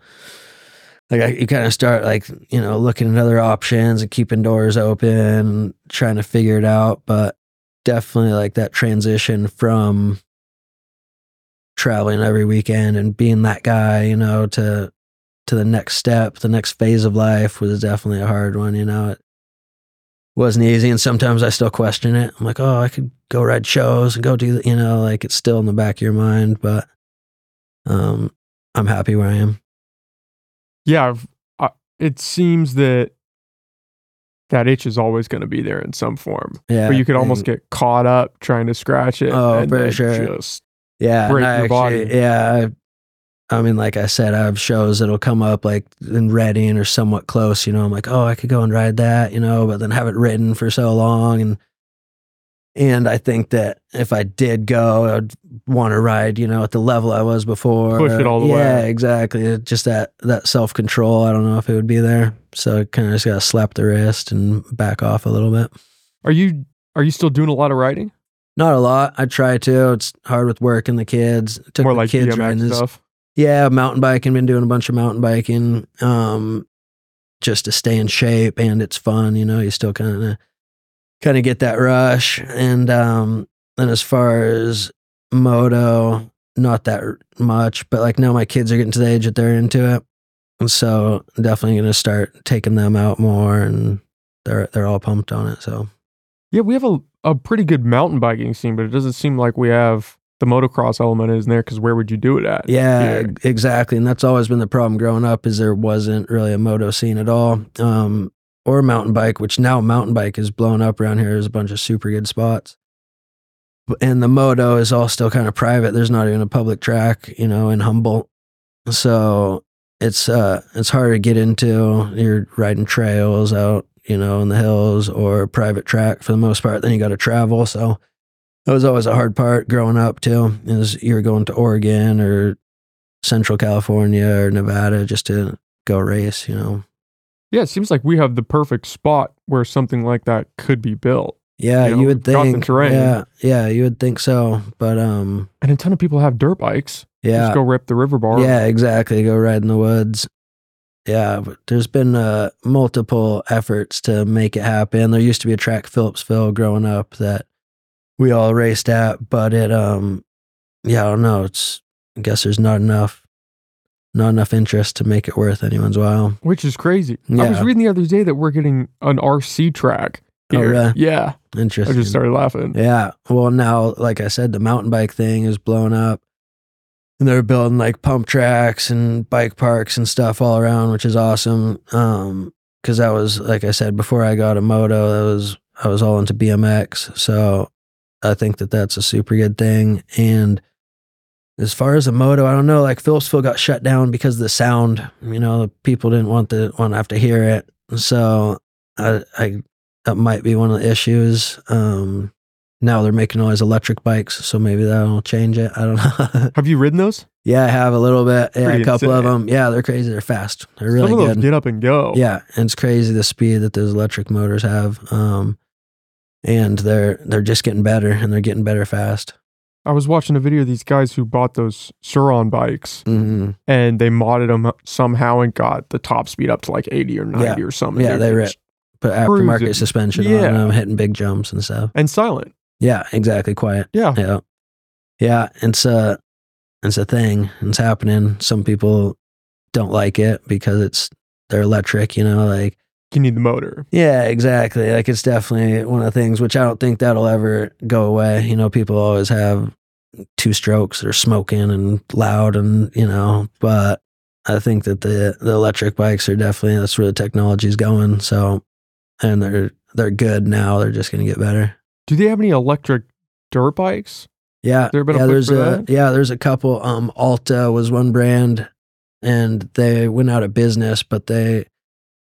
like I, you kind of start like you know looking at other options and keeping doors open, trying to figure it out. But definitely like that transition from traveling every weekend and being that guy, you know, to to the next step, the next phase of life was definitely a hard one. You know, it wasn't easy, and sometimes I still question it. I'm like, oh, I could go ride shows and go do, you know, like it's still in the back of your mind, but um, I'm happy where I am. Yeah, I, uh, it seems that that itch is always going to be there in some form. Yeah, but you could almost and- get caught up trying to scratch it. Oh, and for sure. Just yeah, break your body. Yeah, I, I mean, like I said, I have shows that'll come up like in Redding or somewhat close. You know, I'm like, oh, I could go and ride that. You know, but then have it written for so long, and and I think that if I did go, I'd want to ride. You know, at the level I was before. Push it all the way. Yeah, exactly. Just that that self control. I don't know if it would be there. So kind of just got to slap the wrist and back off a little bit. are you are you still doing a lot of riding? Not a lot. I try to. It's hard with work and the kids. Took More the like kids BMX riding stuff. Yeah, mountain biking. Been doing a bunch of mountain biking, um, just to stay in shape, and it's fun. You know, you still kind of kind of get that rush. And um, then as far as moto, not that much, but like now my kids are getting to the age that they're into it, and so definitely going to start taking them out more, and they're they're all pumped on it. So Yeah, we have a, a pretty good mountain biking scene, but it doesn't seem like we have the motocross element isn't there because where would you do it at? Yeah, here? exactly. And that's always been the problem growing up is there wasn't really a moto scene at all. Um, or mountain bike, which now mountain bike is blown up around here. There's a bunch of super good spots. And the moto is all still kind of private. There's not even a public track, you know, in Humboldt. So it's uh it's hard to get into. You're riding trails out, you know, in the hills or private track for the most part. Then you got to travel. So that was always a hard part growing up too. Is you're going to Oregon or Central California or Nevada just to go race, you know. Yeah, it seems like we have the perfect spot where something like that could be built. Yeah, You you, would think. terrain. Yeah, yeah, you would think so. But um, And a ton of people have dirt bikes. Yeah. Just go rip the river bar. Yeah, exactly. Go ride in the woods. Yeah, there's been uh, multiple efforts to make it happen. There used to be a track Phillipsville growing up that we all raced at, but it um yeah, I don't know. It's I guess there's not enough not enough interest to make it worth anyone's while. Which is crazy. I was reading the other day that we're getting an RC track. Oh, Here. really? Yeah. Interesting. I just started laughing. Yeah. Well, now, like I said, the mountain bike thing is blown up. And they're building like pump tracks and bike parks and stuff all around, which is awesome. Um, cause that was, like I said, before I got a moto, that was, I was all into BMX. So I think that that's a super good thing. And as far as a moto, I don't know, like Phillipsville got shut down because of the sound, you know, people didn't want to want to have to hear it. So I, I, that might be one of the issues. Um, now they're making all these electric bikes, so maybe that'll change it. I don't know. Have you ridden those? yeah, I have a little bit. Yeah, Pretty a couple of them. Yeah, they're crazy. They're fast. They're really Some of those good. get up and go. Yeah, and it's crazy the speed that those electric motors have. Um, and they're they're just getting better, and they're getting better fast. I was watching a video of these guys who bought those Sur-Ron bikes hmm and they modded them somehow and got the top speed up to like 80 or 90 or something. Yeah, they. Put aftermarket Cruising. suspension Yeah. on them, hitting big jumps and stuff. And silent. Yeah, exactly. Quiet. Yeah. Yeah. Yeah. It's a it's a thing. It's happening. Some people don't like it because it's they're electric, you know, like You need the motor. yeah, exactly. Like it's definitely one of the things which I don't think that'll ever go away. You know, people always have two strokes that are smoking and loud and, you know, but I think that the the electric bikes are definitely that's where the technology's going. So and they're they're good now. They're just gonna get better. Do they have any electric dirt bikes? Yeah, there been yeah. There's a that? yeah. There's a couple. Um, Alta was one brand, and they went out of business, but they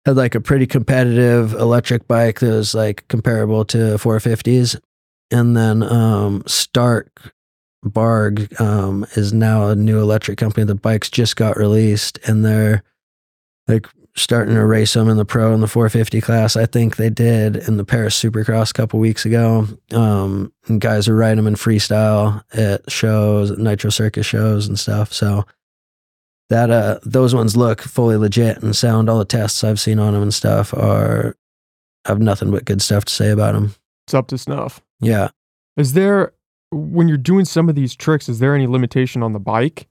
had like a pretty competitive electric bike that was like comparable to 450s, and then um, Stark Varg um, is now a new electric company. The bikes just got released, and they're like starting to race them in the pro and the 450 class. I think they did in the Paris Supercross a couple weeks ago. Um, and guys are riding them in freestyle at shows, Nitro Circus shows and stuff. So that uh, those ones look fully legit and sound. All the tests I've seen on them and stuff are I have nothing but good stuff to say about them. It's up to snuff. Yeah. Is there, when you're doing some of these tricks, is there any limitation on the bike?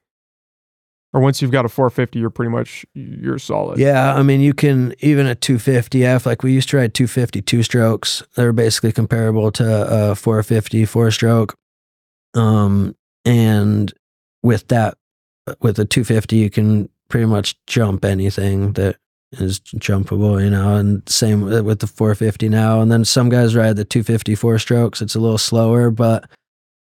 Or once you've got a 450, you're pretty much, you're solid. Yeah, I mean, you can even a 250F. Like we used to ride 250 two strokes. They're basically comparable to a 450 four stroke. Um, and with that, with a 250, you can pretty much jump anything that is jumpable, you know. And same with the 450 now. And then some guys ride the 250 four strokes. It's a little slower, but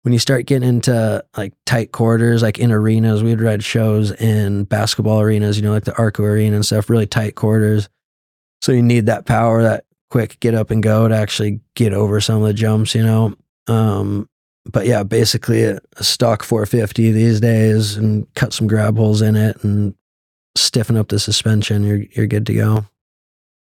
when you start getting into like tight quarters, like in arenas, we'd ride shows in basketball arenas, you know, like the Arco Arena and stuff, really tight quarters. So you need that power, that quick get up and go to actually get over some of the jumps, you know. Um, but yeah, basically a, a stock 450 these days, and cut some grab holes in it and stiffen up the suspension. You're you're good to go.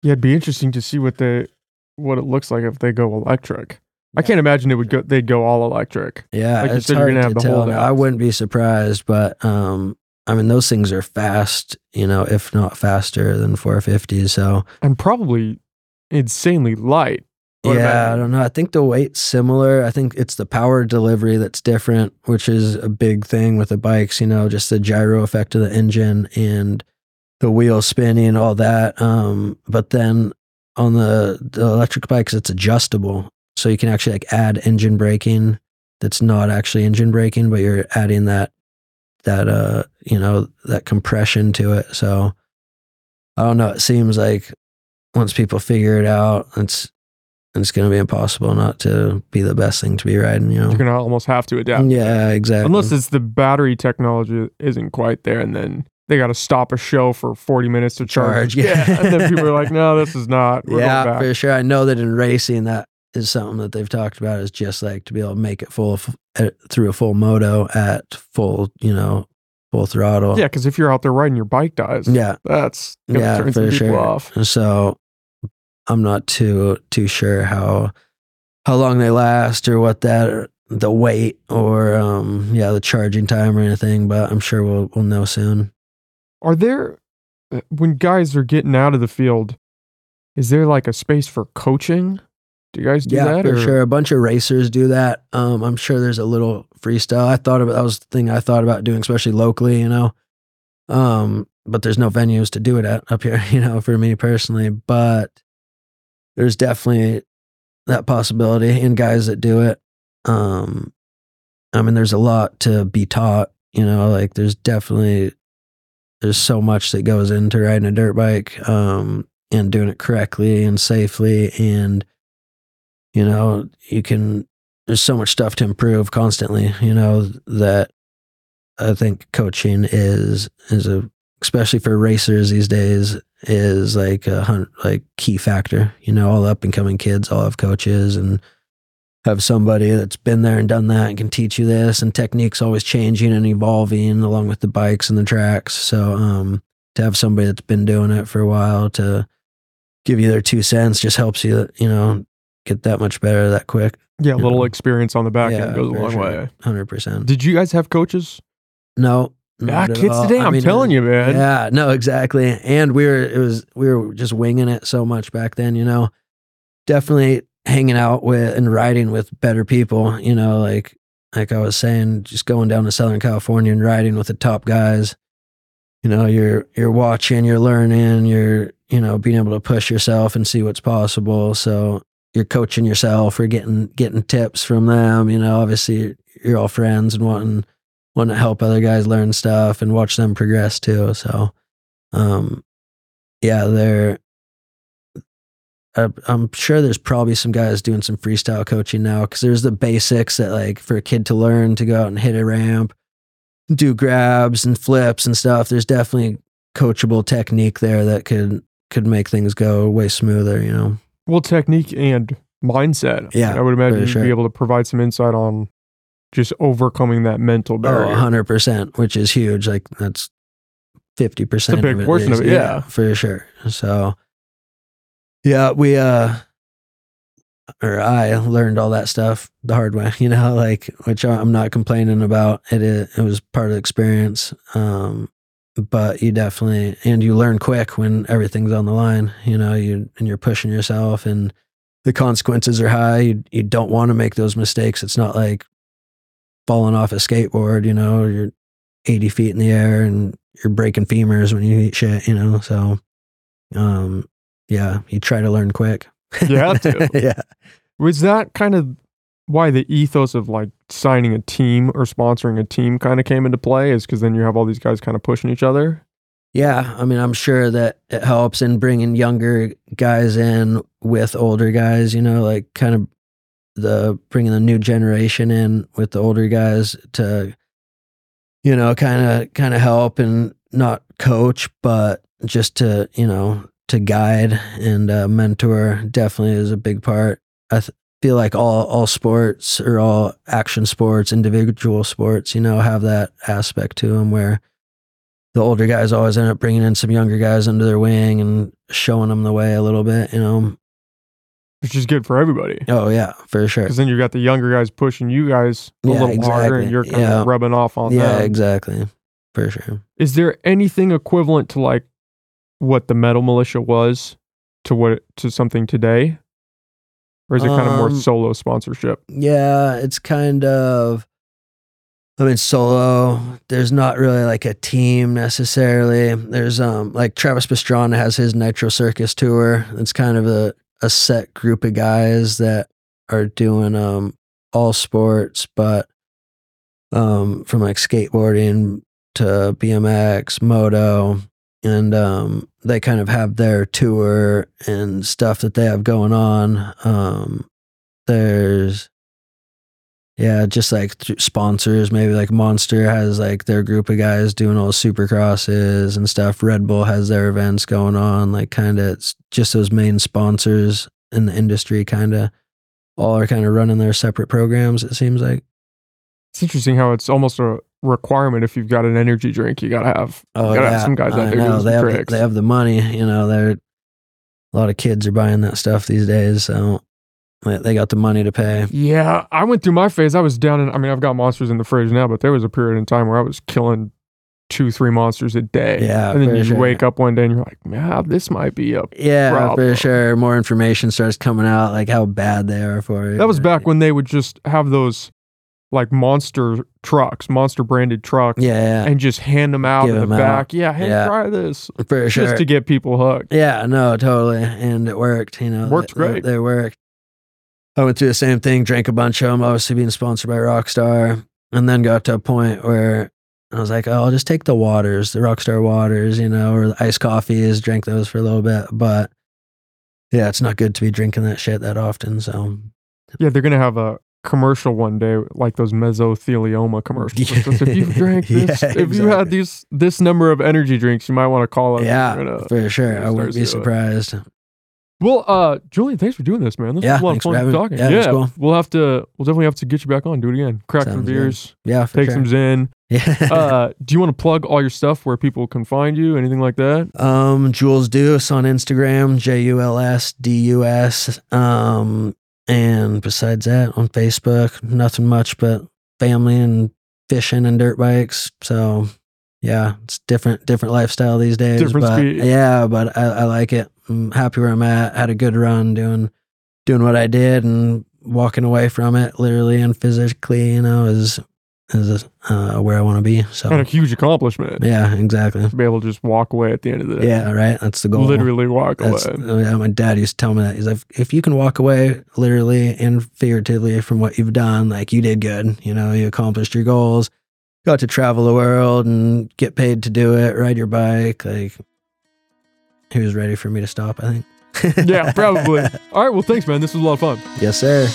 Yeah, it'd be interesting to see what they, what it looks like if they go electric. I can't imagine it would go, they'd go all electric. Yeah, Like it's said, hard to tell. I wouldn't be surprised, but um, I mean, those things are fast, you know, if not faster than 450s. So And probably insanely light. Would yeah, I don't know. I think the weight's similar. I think it's the power delivery that's different, which is a big thing with the bikes. You know, just the gyro effect of the engine and the wheel spinning, all that. Um, but then on the, the electric bikes, it's adjustable, so you can actually like add engine braking. That's not actually engine braking, but you're adding that that uh you know that compression to it. So I don't know. It seems like once people figure it out, it's it's going to be impossible not to be the best thing to be riding. You know. You're going to almost have to adapt. Yeah, exactly. Unless it's the battery technology isn't quite there, and then they got to stop a show for 40 minutes to charge. Charge, yeah. And then people are like, no, this is not. We're yeah, going back. for sure. I know that in racing, that is something that they've talked about. Is just like to be able to make it full at, eh, through a full moto at full, you know, full throttle. Yeah, because if you're out there riding, your bike dies. yeah, That's going to yeah, for people sure. off. So I'm not too too sure how how long they last or what that the weight or um yeah the charging time or anything, but I'm sure we'll we'll know soon. Are there uh, when guys are getting out of the field? Is there like a space for coaching? Do you guys do yeah, that? for or- sure. A bunch of racers do that. Um, I'm sure there's a little freestyle. I thought about that was the thing I thought about doing, especially locally. You know, um, but there's no venues to do it at up here. You know, for me personally, but there's definitely that possibility in guys that do it. Um, I mean, there's a lot to be taught. You know, like there's definitely there's so much that goes into riding a dirt bike um, and doing it correctly and safely and you know you can there's so much stuff to improve constantly you know that i think coaching is is a especially for racers these days is like a hun- like key factor you know all up and coming kids all have coaches and have somebody that's been there and done that and can teach you this and techniques always changing and evolving along with the bikes and the tracks so um to have somebody that's been doing it for a while to give you their two cents just helps you you know get that much better that quick. yeah, a little Yeah. experience on the back end goes a long sure. way. Hundred percent. Did you guys have coaches? No, Ah, not at kids today, I I'm mean, telling you, man. Yeah, no, exactly. And we were it was we were just winging it so much back then. You know, definitely hanging out with and riding with better people. You know, like like I was saying, just going down to Southern California and riding with the top guys. You know, you're you're watching, you're learning, you're you know being able to push yourself and see what's possible. So you're coaching yourself or getting getting tips from them. You know, obviously you're, you're all friends and wanting wanting to help other guys learn stuff and watch them progress too. So, um, yeah, they're. I- I'm sure there's probably some guys doing some freestyle coaching now because there's the basics that like for a kid to learn to go out and hit a ramp, do grabs and flips and stuff. There's definitely coachable technique there that could could make things go way smoother. You know. Well, technique and mindset. Yeah, I would imagine for you'd be able to provide some insight on just overcoming that mental Oh, barrier. 100%, which is huge. Like that's 50%. It's a big of it portion is- of it, yeah. For sure. So, yeah, we, uh, or I learned all that stuff the hard way, you know, like, which I'm not complaining about. It, it, it was part of the experience. Um, but you definitely, and you learn quick when everything's on the line, you know, you, and you're pushing yourself and the consequences are high. You, you don't want to make those mistakes. It's not like falling off a skateboard, you know, you're 80 feet in the air and you're breaking femurs when you eat shit, you know? So, um, yeah, you try to learn quick. You have to. yeah. Was that kind of why the ethos of like signing a team or sponsoring a team kind of came into play? Is because then you have all these guys kind of pushing each other? Yeah. I mean, I'm sure that it helps in bringing younger guys in with older guys, you know, like kind of the bringing the new generation in with the older guys to, you know, kind of, kind of help and not coach, but just to, you know, to guide and uh, mentor definitely is a big part. I th- feel like all all sports or all action sports, individual sports, you know, have that aspect to them where the older guys always end up bringing in some younger guys under their wing and showing them the way a little bit, you know. Which is good for everybody. Oh yeah, for sure. Because then you've got the younger guys pushing you guys a Yeah, little harder and you're kind Yeah. of rubbing off on Yeah, them. Yeah, exactly. For sure. Is there anything equivalent to like what the Metal Mulisha was to what to something today? Or is it kind of more Um, solo sponsorship? Yeah, it's kind of I mean solo. There's not really like a team necessarily. There's um like Travis Pastrana has his Nitro Circus tour. It's kind of a, a set group of guys that are doing um all sports, but um from like skateboarding to BMX, moto, and um they kind of have their tour and stuff that they have going on. Um there's yeah just like th- sponsors. Maybe like monster has like their group of guys doing all the supercrosses and stuff. Red bull has their events going on like kind of just those main sponsors in the industry kind of all are kind of running their separate programs it seems like. It's interesting how it's almost a requirement if you've got an energy drink, you gotta have oh you gotta yeah. have some guys I out there doing they have, the- they have the money you know they're a lot of kids are buying that stuff these days so They got the money to pay. Yeah, I went through my phase. I was down in. I mean, I've got monsters in the fridge now, but there was a period in time where I was killing two, three monsters a day. Yeah, and then you sure. wake up one day and you're like, man, this might be a. Yeah, Problem. for sure. More information starts coming out, like how bad they are for you. That was back when they would just have those like monster trucks, monster branded trucks, Yeah, yeah, and just hand them out Give in the 'em out. back. Yeah, hey, Yeah. try this, for sure. just to get people hooked. Yeah, no, totally. And it worked, you know. Worked they, great. They, worked. I went through the same thing, drank a bunch of them, obviously being sponsored by Rockstar, and then got to a point where I was like, oh, I'll just take the waters, the Rockstar waters, you know, or the iced coffees, drank those for a little bit. But yeah, it's not good to be drinking that shit that often. So Yeah, they're gonna have a commercial one day, like those mesothelioma commercials. Yeah. If you drank this, Yeah, if you had these this number of energy drinks, you might want to call us. yeah, gonna- for sure. I wouldn't be surprised. it. Well, uh, Julian, thanks for doing this, man. This Yeah, was a lot of fun talking. Yeah, was cool. we'll have to. We'll definitely have to get you back on. Do it again. Crack some Sounds good. beers. Yeah, for Take sure. some Zen. Yeah. uh, do you want to plug all your stuff where people can find you? Anything like that? Um, Jules Deuce on Instagram, J U L S D U S. Um, and besides that, on Facebook, nothing much but family and fishing and dirt bikes. So yeah, it's different, different lifestyle these days. Different but speed. yeah, but I, I like it. I'm happy where I'm at. Had a good run doing, doing what I did and walking away from it, literally and physically. You know, is is uh, where I want to be. So And a huge accomplishment. yeah, exactly. To be able to just walk away at the end of the day. Yeah, right. That's the goal. Literally walk That's, away. oh, yeah, my dad used to tell me that. He's like, if you can walk away literally and figuratively from what you've done, like you did good. You know, you accomplished your goals, got to travel the world and get paid to do it, ride your bike. Like, he was ready for me to stop, I think. yeah, probably. All right. Well, thanks, man. This was a lot of fun. yes, sir.